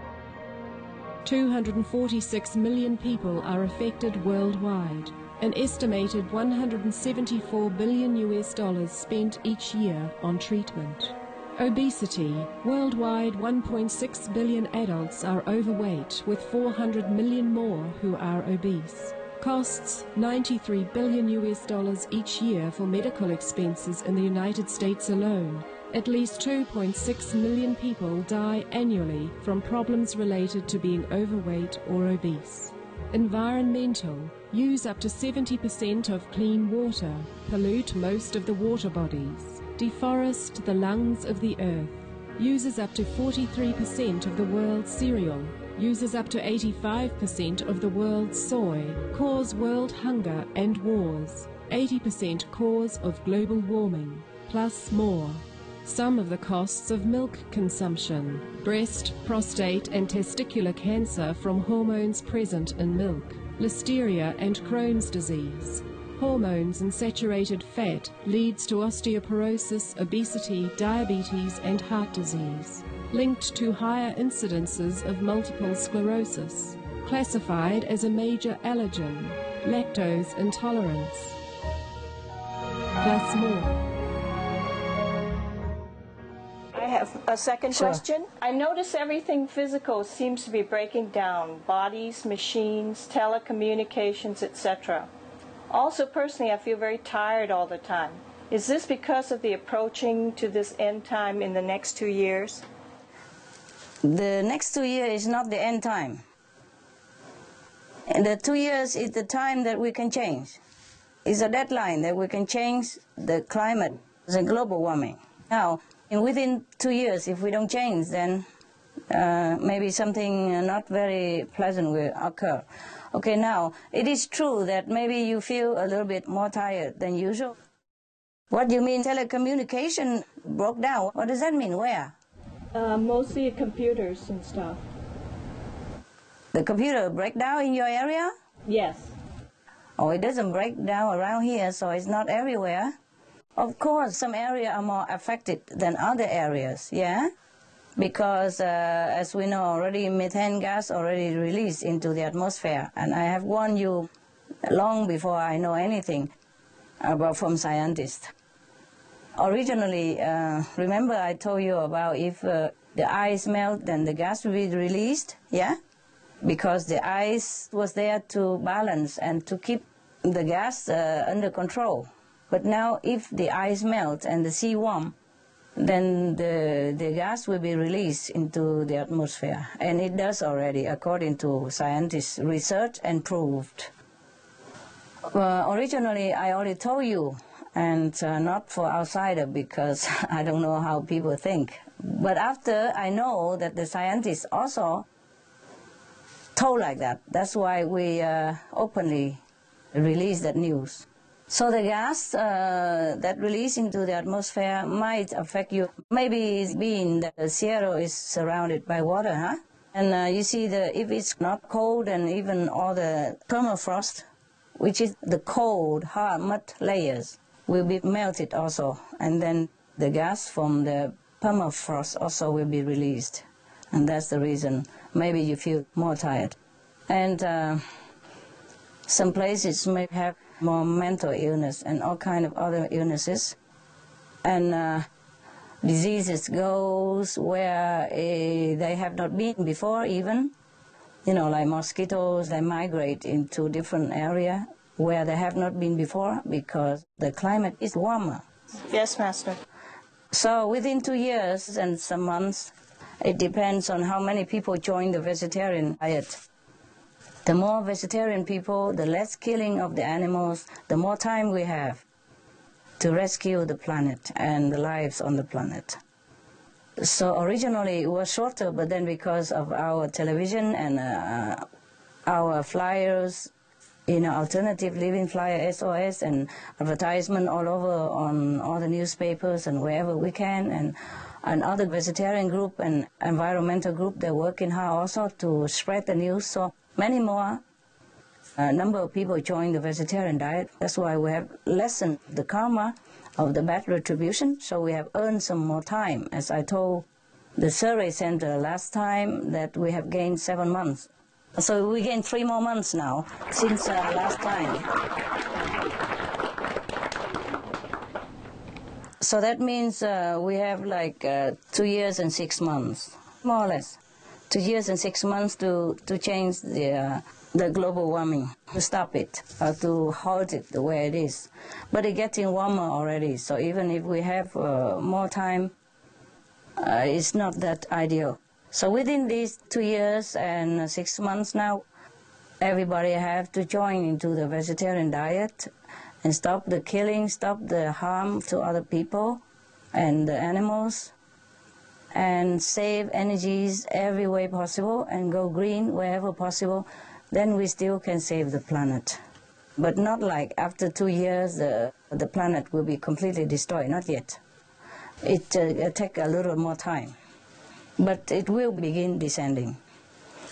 246 million people are affected worldwide. An estimated 174 billion US dollars spent each year on treatment. Obesity. Worldwide, 1.6 billion adults are overweight, with 400 million more who are obese. Costs 93 billion US dollars each year for medical expenses in the United States alone. At least 2.6 million people die annually from problems related to being overweight or obese. Environmental. Use up to 70% of clean water. Pollute most of the water bodies. Deforest the lungs of the earth, uses up to 43% of the world's cereal, uses up to 85% of the world's soy, cause world hunger and wars, 80% cause of global warming, plus more. Some of the costs of milk consumption, breast, prostate and testicular cancer from hormones present in milk, listeria and Crohn's disease, hormones and saturated fat leads to osteoporosis, obesity, diabetes and heart disease, linked to higher incidences of multiple sclerosis, classified as a major allergen, lactose intolerance, plus more. Have a second Sure. question. I notice everything physical seems to be breaking down bodies, machines, telecommunications, etc. Also, personally, I feel very tired all the time. Is this because of the approaching to this end time in the next two years? The next two years is not the end time. And the two years is the time that we can change. It's a deadline that we can change the climate, the global warming. Now, in within two years, if we don't change, then uh, maybe something not very pleasant will occur. Okay, now, it is true that maybe you feel a little bit more tired than usual. What do you mean telecommunication broke down? What does that mean? Where? Uh, mostly computers and stuff. The computer break down in your area? Yes. Oh, it doesn't break down around here, so it's not everywhere. Of course, some areas are more affected than other areas, yeah? Because, uh, as we know already, methane gas already released into the atmosphere. And I have warned you long before I know anything about from scientists. Originally, uh, remember I told you about if uh, the ice melt, then the gas will be released, yeah? Because the ice was there to balance and to keep the gas uh, under control. But now, if the ice melts and the sea warm, then the, the gas will be released into the atmosphere. And it does already, according to scientists' research and proved. Originally, I already told you, and uh, not for outsider because [LAUGHS] I don't know how people think. But after I know that the scientists also told like that, that's why we uh, openly released that news. So the gas uh, that release into the atmosphere might affect you. Maybe it's being that the Sierra is surrounded by water, huh? And uh, you see, the if it's not cold and even all the permafrost, which is the cold, hard mud layers, will be melted also. And then the gas from the permafrost also will be released. And that's the reason maybe you feel more tired. And uh, some places may have more mental illness and all kind of other illnesses. And uh, diseases goes where eh, they have not been before even. You know, like mosquitoes, they migrate into different area where they have not been before because the climate is warmer. Yes, Master. So within two years and some months, it depends on how many people join the vegetarian diet. The more vegetarian people, the less killing of the animals, the more time we have to rescue the planet and the lives on the planet. So originally it was shorter, but then because of our television and uh, our flyers, you know, alternative living flyer SOS and advertisement all over on all the newspapers and wherever we can and another vegetarian group and environmental group they're working hard also to spread the news so many more a number of people join the vegetarian diet. That's why we have lessened the karma of the bad retribution so we have earned some more time. As i told the survey center last time that we have gained seven months. So we gained three more months now since uh, last time. So that means uh, we have like uh, two years and six months, more or less. Two years and six months to, to change the, uh, the global warming, to stop it, or to halt it the way it is. But it's getting warmer already, so even if we have uh, more time, uh, it's not that ideal. So within these two years and six months now, everybody have to join into the vegetarian diet and stop the killing, stop the harm to other people and the animals, and save energies every way possible and go green wherever possible, then we still can save the planet. But not like after two years the, the planet will be completely destroyed, not yet. It uh, take a little more time. But it will begin descending,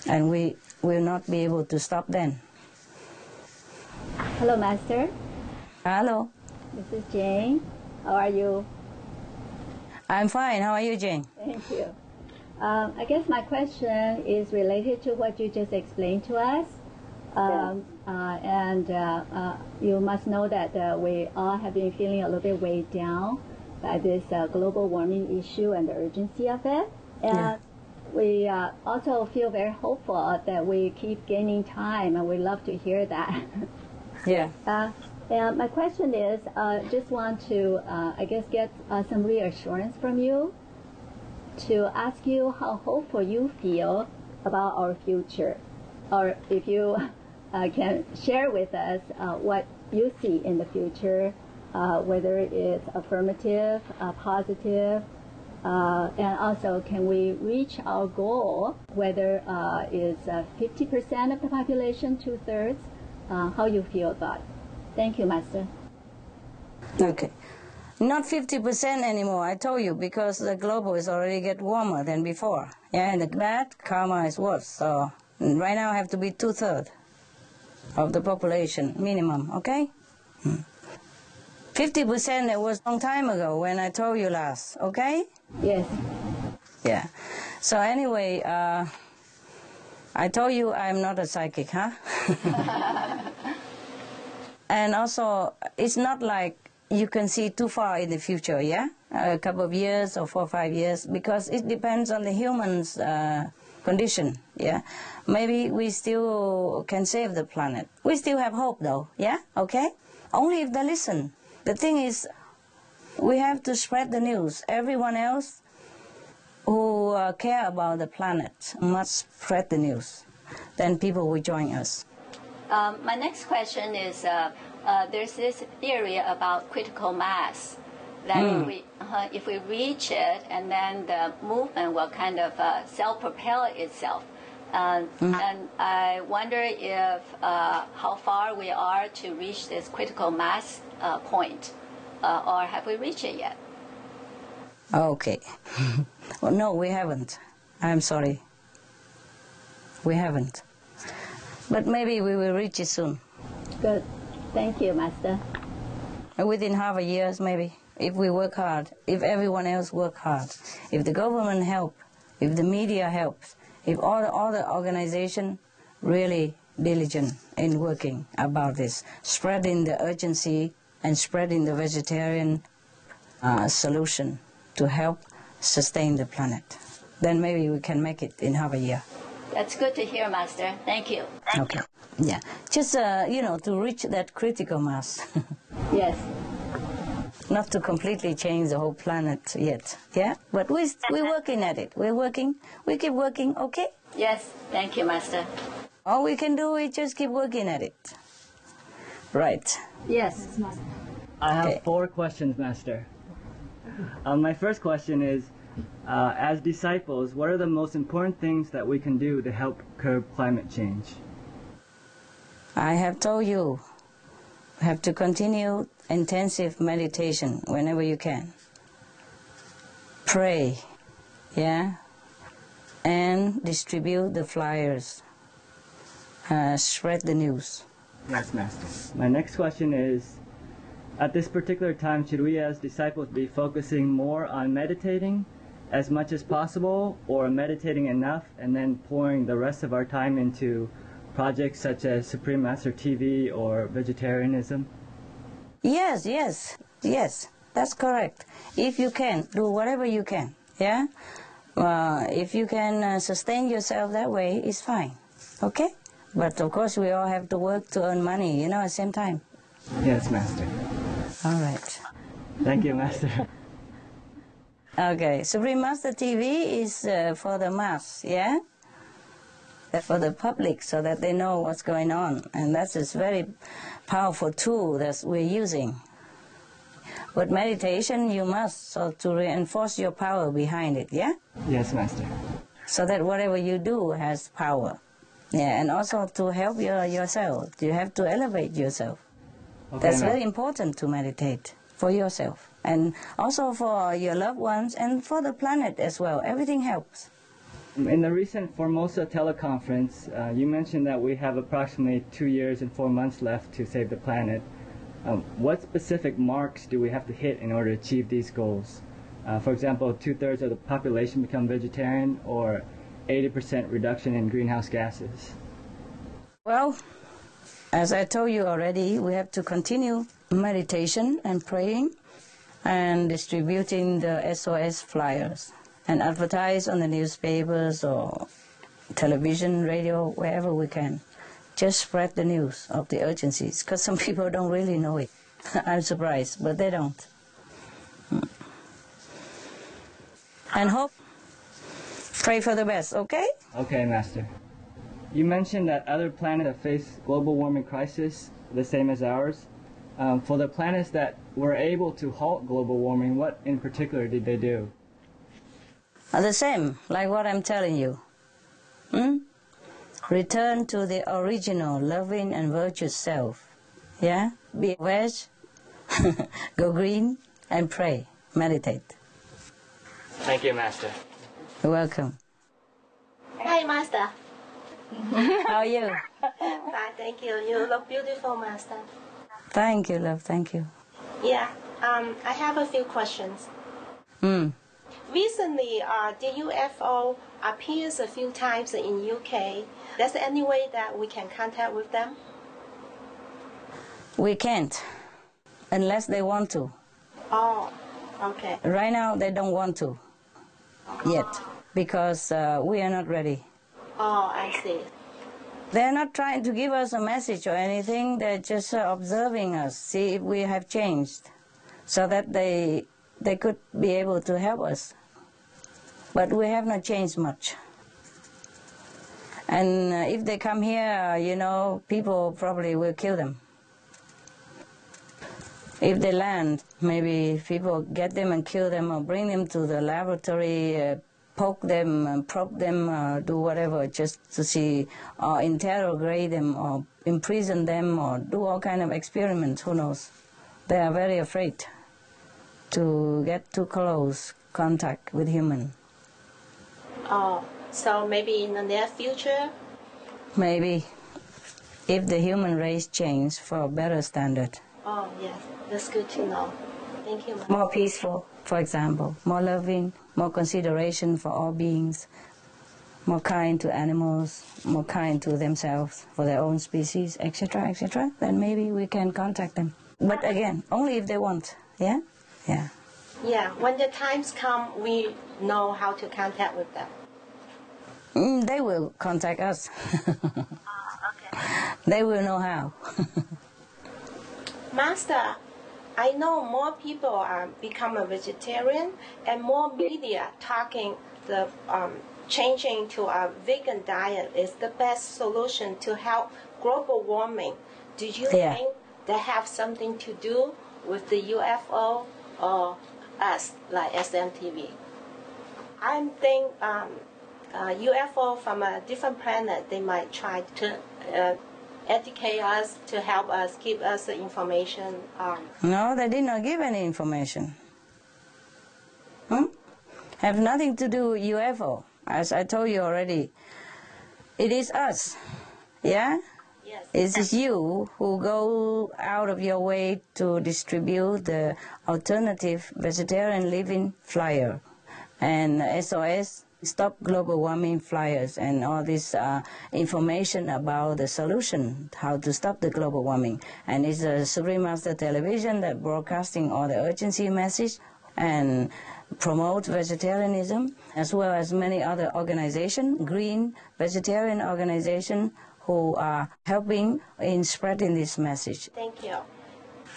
and we will not be able to stop then. Hello, Master. Hello. This is Jane. How are you? I'm fine. How are you, Jane? Thank you. Um, I guess my question is related to what you just explained to us. Um, uh, and uh, uh, you must know that uh, we all have been feeling a little bit weighed down by this uh, global warming issue and the urgency of it. And Yeah. we uh, also feel very hopeful that we keep gaining time, and we love to hear that. Yeah. [LAUGHS] And my question is, uh, just want to, uh, I guess, get uh, some reassurance from you to ask you how hopeful you feel about our future, or if you [LAUGHS] uh, can share with us uh, what you see in the future, uh, whether it's affirmative, positive, uh, and also can we reach our goal, whether uh, it's uh, 50% of the population, two-thirds, how you feel about it. Thank you, Master. Okay. Not 50% anymore, I told you, because the global is already get warmer than before. Yeah, and the bad karma is worse. So right now I have to be two-thirds of the population, minimum, okay? Hmm. 50% it was a long time ago when I told you last, okay? Yes. Yeah. So anyway, uh, I told you I'm not a psychic, huh? [LAUGHS] [LAUGHS] and also, it's not like you can see too far in the future, yeah? A couple of years or four or five years, because it depends on the human's uh, condition, yeah? Maybe we still can save the planet. We still have hope, though, yeah? Okay? Only if they listen. The thing is, we have to spread the news. Everyone else who uh, care about the planet must spread the news. Then people will join us. Um, my next question is uh, uh, there's this theory about critical mass that Hmm. if, we, uh, if we reach it and then the movement will kind of uh, self propel itself. Hmm. And I wonder if uh, how far we are to reach this critical mass uh, point, uh, or have we reached it yet? Okay. [LAUGHS] well, no, we haven't. I'm sorry. We haven't. But maybe we will reach it soon. Good. Thank you, Master. Within half a year, maybe, if we work hard, if everyone else work hard, if the government help, if the media helps, if all the other organization really diligent in working about this, spreading the urgency and spreading the vegetarian uh, solution to help sustain the planet, then maybe we can make it in half a year. That's good to hear, Master. Thank you. Okay. Yeah. Just, uh, you know, to reach that critical mass. [LAUGHS] yes. Not to completely change the whole planet yet. Yeah? But we, we're working at it. We're working. We keep working, okay? Yes. Thank you, Master. All we can do is just keep working at it. Right. Yes. I have Okay. four questions, Master. Um, my first question is uh, As disciples, what are the most important things that we can do to help curb climate change? I have told you, have to continue intensive meditation whenever you can. Pray, yeah, and distribute the flyers. Uh, spread the news. Yes, Master. My next question is At this particular time, should we as disciples be focusing more on meditating as much as possible, or meditating enough and then pouring the rest of our time into projects such as Supreme Master TV or vegetarianism? Yes, yes, yes, that's correct. If you can, do whatever you can, yeah? Uh, if you can uh, sustain yourself that way, it's fine, okay? But of course, we all have to work to earn money, you know, at the same time. Yes, Master. All right. Thank you, Master. Okay, Supreme Master TV is uh, for the mass, yeah? Uh, For the public, so that they know what's going on. And that's a very powerful tool that we're using. With meditation, you must, so to reinforce your power behind it, yeah? Yes, Master. So that whatever you do has power. Yeah, and also to help your, yourself. You have to elevate yourself. Okay, That's very important to meditate for yourself and also for your loved ones and for the planet as well. Everything helps. In the recent Formosa teleconference, uh, you mentioned that we have approximately two years and four months left to save the planet. Um, what specific marks do we have to hit in order to achieve these goals? Uh, for example, two thirds of the population become vegetarian, or 80% reduction in greenhouse gases. Well, as I told you already, we have to continue meditation and praying and distributing the SOS flyers and advertise on the newspapers or television, radio, wherever we can. Just spread the news of the urgencies because some [LAUGHS] people don't really know it. [LAUGHS] I'm surprised, but they don't. Mm. And hope, pray for the best, okay? Okay, Master. You mentioned that other planets have faced global warming crisis the same as ours. Um, for the planets that were able to halt global warming, what in particular did they do? the same, like what I'm telling you. Hmm? Return to the original loving and virtuous self. Yeah? Be veg, [LAUGHS] go green, and pray. Meditate. Thank you, Master. You're welcome. Hi, Master. [LAUGHS] How are you? [LAUGHS] Fine, thank you. You look beautiful, Master. Thank you, love. Thank you. Yeah, um, I have a few questions. Hmm. Recently, uh, the UFO appears a few times in UK. There's any way that we can contact with them? We can't, unless they want to. Oh, okay. Right now, they don't want to yet because uh, we are not ready. Oh, I see. They're not trying to give us a message or anything. They're just uh, observing us, see if we have changed, so that they they could be able to help us. But we have not changed much. And uh, if they come here, you know, people probably will kill them. If they land, maybe people get them and kill them or bring them to the laboratory, uh, poke them, probe them, uh, do whatever, just to see, or interrogate them, or imprison them, or do all kind of experiments. Who knows? They are very afraid to get too close contact with human. Oh, so maybe in the near future? Maybe if the human race change for a better standard, Oh, yes. That's good to know. Thank you. more peaceful, for example, more loving, more consideration for all beings, more kind to animals, more kind to themselves, for their own species, etc., etc., then maybe we can contact them. But again, only if they want, yeah? Yeah. Yeah, when the times come, we know how to contact with them. Mm, they will contact us. [LAUGHS] They will know how. [LAUGHS] Master, I know more people are become a vegetarian and more media talking the um, changing to a vegan diet is the best solution to help global warming. Do you Yeah. think that have something to do with the UFO or us, like SMTV? I think um, uh, UFO from a different planet, they might try to uh, educate us, to help us, give us the information. Um, No, they did not give any information. Hmm? Have nothing to do with UFO. As I told you already, it is us. Yeah? Yes. It is you who go out of your way to distribute the alternative vegetarian living flyer and SOS stop global warming flyers and all this uh, information about the solution how to stop the global warming and it's a supreme master television that broadcasting all the urgency message and promote vegetarianism as well as many other organizations green vegetarian organization who are helping in spreading this message thank you.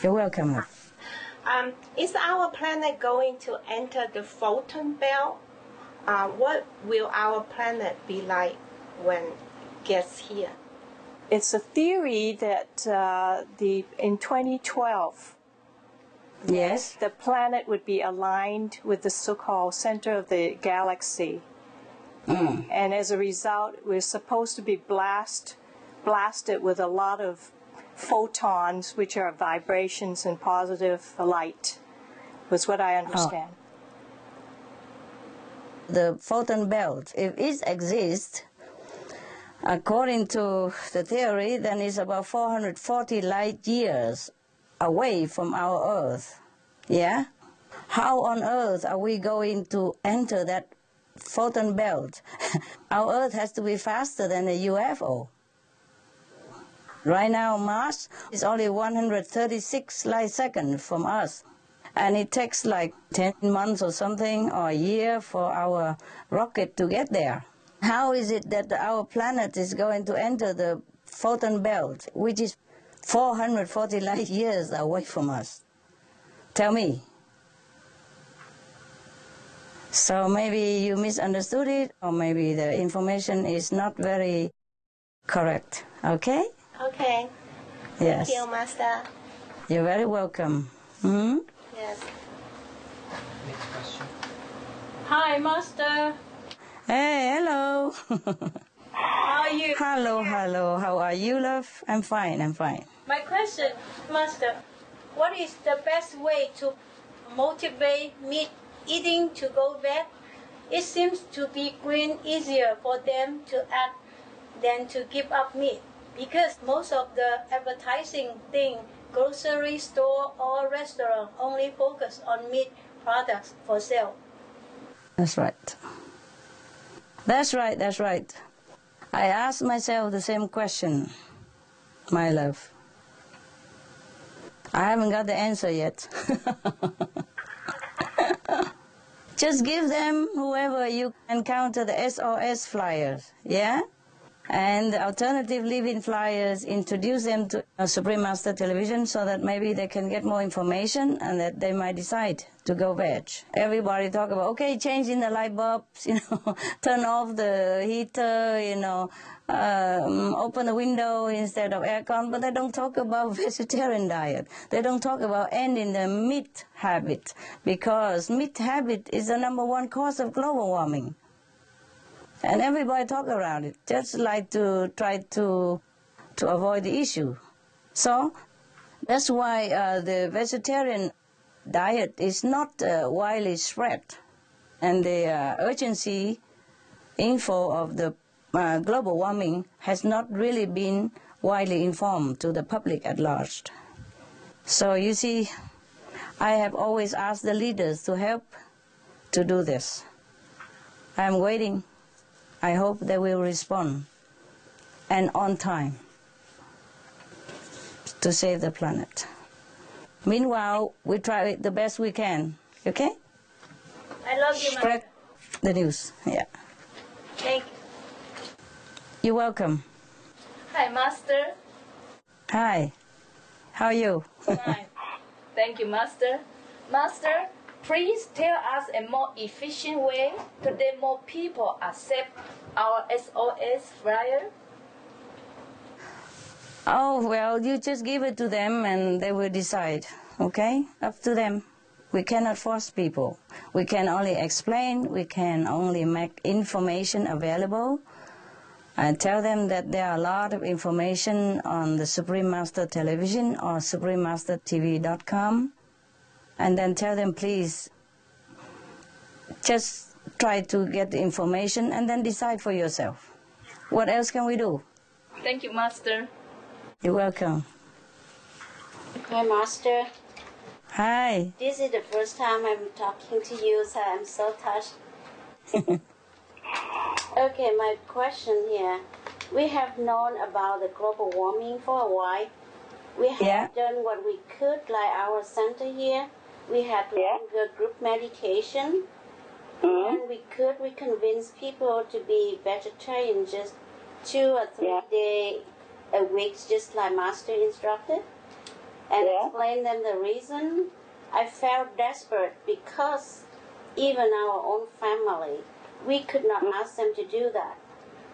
you're welcome. Um, is our planet going to enter the photon belt? Uh, what will our planet be like when it gets here? It's a theory that uh, the in 2012, yes, the planet would be aligned with the so-called center of the galaxy, Mm. and as a result, we're supposed to be blast, blasted with a lot of photons, which are vibrations and positive light. Was what I understand. The photon belt, if it exists, according to the theory, then it's about 440 light years away from our Earth. Yeah? How on earth are we going to enter that photon belt? [LAUGHS] our Earth has to be faster than a UFO. Right now, Mars is only 136 light seconds from us. And it takes like 10 months or something, or a year for our rocket to get there. How is it that our planet is going to enter the photon belt, which is 440 light [LAUGHS] years away from us? Tell me. So maybe you misunderstood it, or maybe the information is not very correct. Okay? Okay. Yes. Thank you, Master. You're very welcome. Hmm? Yes. Hi, Master. Hey, hello. How are you? hello, hello. How are you, love? I'm fine, I'm fine. My question, Master, what is the best way to motivate meat eating to go back? It seems to be green easier for them to act than to give up meat because most of the advertising thing, grocery store or restaurant only focus on meat products for sale. That's right. That's right, that's right. I asked myself the same question, my love. I haven't got the answer yet. [LAUGHS] Just give them, whoever you encounter, the SOS flyers, yeah? And alternative living flyers, introduce them to Supreme Master Television so that maybe they can get more information and that they might decide to go veg. Everybody talk about, okay, changing the light bulbs, [LAUGHS] you know, turn off the heater, you know, um, open the window instead of aircon, but they don't talk about [LAUGHS] vegetarian diet. They don't talk about ending the meat habit because meat habit is the number one cause of global warming. And everybody talk around it, just like to try to to avoid the issue. So that's why uh, the vegetarian diet is not uh, widely spread, and the uh, urgency info of the uh, global warming has not really been widely informed to the public at large. So you see, I have always asked the leaders to help to do this. I'm waiting. I hope they will respond and on time to save the planet. Meanwhile, we try it the best we can. Okay? I love you, Spread the news. Yeah. Thank you. You're welcome. Hi, Master. Hi. How are you? Hi. [LAUGHS] Thank you, Master. Master, please tell us a more efficient way to let more people accept our SOS flyer? Oh, well, you just give it to them and they will decide, okay? Up to them. We cannot force people. We can only explain, we can only make information available and tell them that there are a lot of information on the Supreme Master Television or suprememastertv.com and then tell them please just try to get the information and then decide for yourself. What else can we do? Thank you, Master. You're welcome. Hi, Master. Hi. This is the first time I'm talking to you, so I'm so touched. [LAUGHS] okay, my question here. We have known about the global warming for a while. We have Yeah. done what we could, like our center here. We had longer group meditation. Mm-hmm. And we could we convince people to be vegetarian just two or three day a week, just like Master instructed, and explain them the reason. I felt desperate because even our own family, we could not mm-hmm. ask them to do that.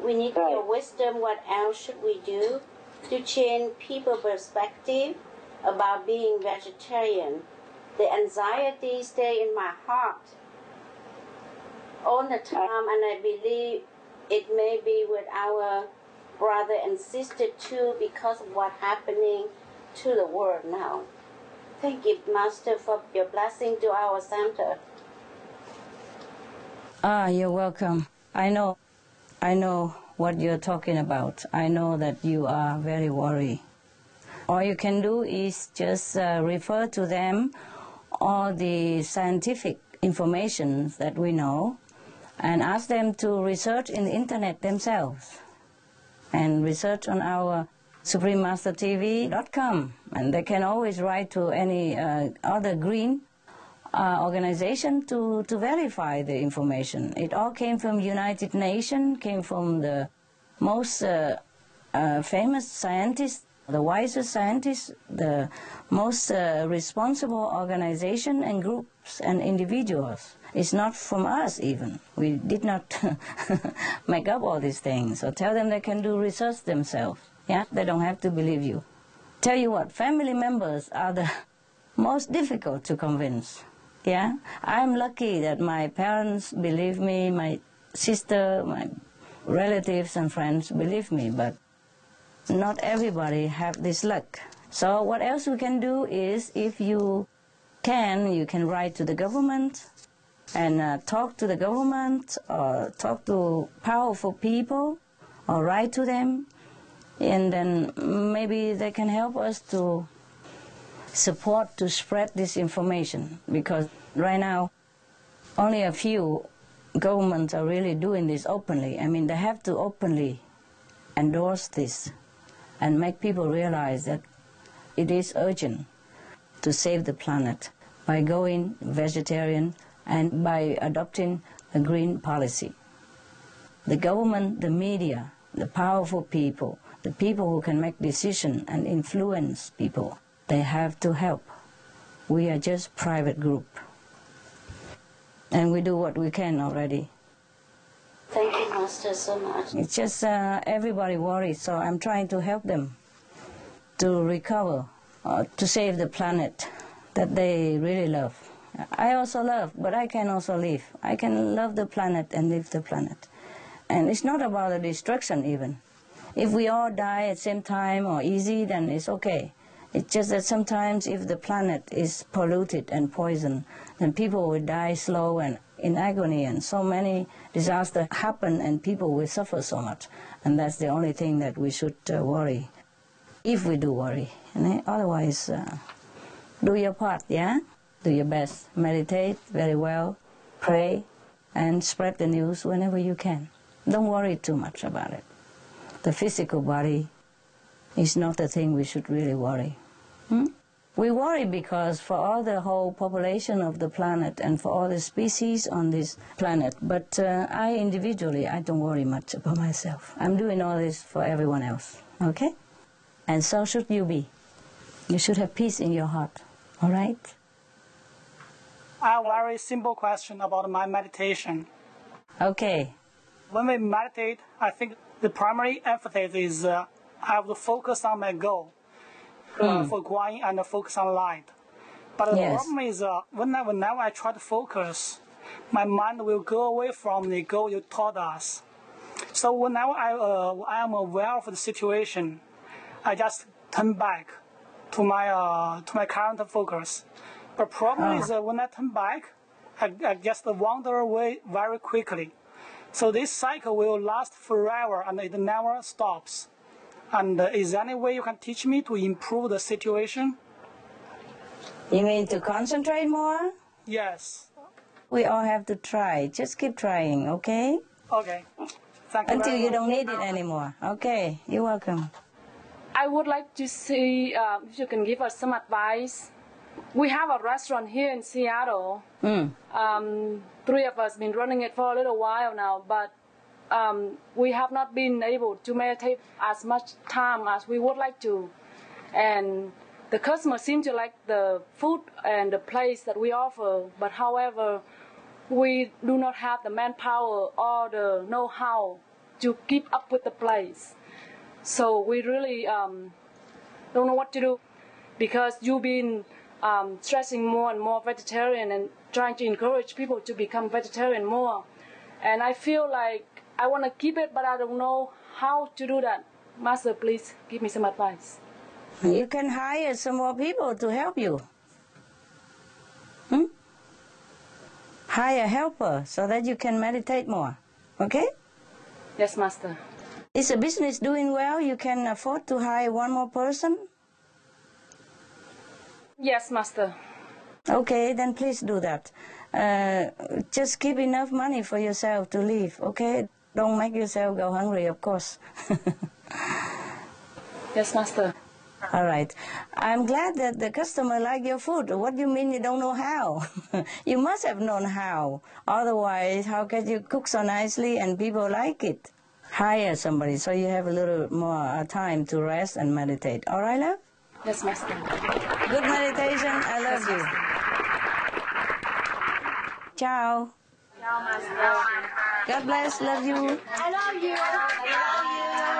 We need your wisdom. What else should we do to change people's perspective about being vegetarian? The anxiety stay in my heart all the time, and I believe it may be with our brother and sister too because of what's happening to the world now. Thank you, Master, for your blessing to our center. Ah, you're welcome. I know, I know what you're talking about. I know that you are very worried. All you can do is just uh, refer to them all the scientific information that we know and ask them to research in the internet themselves and research on our suprememastertv.com and they can always write to any uh, other green uh, organization to, to verify the information. It all came from United Nations, came from the most uh, uh, famous scientists, the wisest scientists, the most uh, responsible organization and groups and individuals. It's not from us even. We did not [LAUGHS] make up all these things. or tell them they can do research themselves. Yeah, they don't have to believe you. Tell you what, family members are the [LAUGHS] most difficult to convince. Yeah, I'm lucky that my parents believe me, my sister, my relatives and friends believe me, but not everybody have this luck. So what else we can do is if you can, you can write to the government and uh, talk to the government or talk to powerful people or write to them and then maybe they can help us to support to spread this information because right now only a few governments are really doing this openly. I mean, they have to openly endorse this and make people realize that it is urgent to save the planet by going vegetarian and by adopting a green policy. The government, the media, the powerful people, the people who can make decisions and influence people, they have to help. We are just private group. And we do what we can already. Thank you, Master, so much. It's just uh, everybody worries, so I'm trying to help them to recover, uh, to save the planet that they really love. I also love, but I can also live. I can love the planet and live the planet. And it's not about the destruction even. If we all die at the same time or easy, then it's okay. It's just that sometimes if the planet is polluted and poisoned, then people will die slow and in agony and so many disasters happen and people will suffer so much. And that's the only thing that we should uh, worry, if we do worry. Otherwise, uh, do your part, yeah? Do your best. Meditate very well, pray, and spread the news whenever you can. Don't worry too much about it. The physical body is not the thing we should really worry. Hmm? We worry because for all the whole population of the planet and for all the species on this planet, but uh, I individually, I don't worry much about myself. I'm doing all this for everyone else, okay? And so should you be. You should have peace in your heart, all right? I have a very simple question about my meditation. Okay. When we meditate, I think the primary emphasis is uh, I have to focus on my goal uh, Hmm. for going and focus on light. But the Yes. problem is uh, whenever, whenever I try to focus, my mind will go away from the goal you taught us. So whenever I, uh, I am aware of the situation, I just turn back to my uh, to my current focus. But problem Ah. is uh, when I turn back, I, I just wander away very quickly. So this cycle will last forever and it never stops. And uh, is there any way you can teach me to improve the situation? You mean to concentrate more? Yes. We all have to try. Just keep trying, okay? Okay. Thank you. Until very you don't need it anymore. Okay, you're welcome. I would like to see uh, if you can give us some advice. We have a restaurant here in Seattle. Mm. Um, three of us been running it for a little while now, but um, we have not been able to meditate as much time as we would like to. And the customers seem to like the food and the place that we offer, but however, we do not have the manpower or the know-how to keep up with the place. So we really um, don't know what to do because you've been um, stressing more and more vegetarian and trying to encourage people to become vegetarian more. And I feel like I want to keep it, but I don't know how to do that. Master, please give me some advice. You can hire some more people to help you. Hmm? Hire a helper so that you can meditate more. Okay? Yes, Master. Is the business doing well? You can afford to hire one more person? Yes, Master. Okay, then please do that. Uh, just keep enough money for yourself to live, okay? Don't make yourself go hungry, of course. [LAUGHS] Yes, Master. All right. I'm glad that the customer like your food. What do you mean you don't know how? [LAUGHS] you must have known how. Otherwise, how can you cook so nicely and people like it? Hire somebody so you have a little more uh, time to rest and meditate. All right, love? Yes, Master. Good meditation. I love you. Ciao. Ciao, Master. God bless. Love you. I love you. I love you.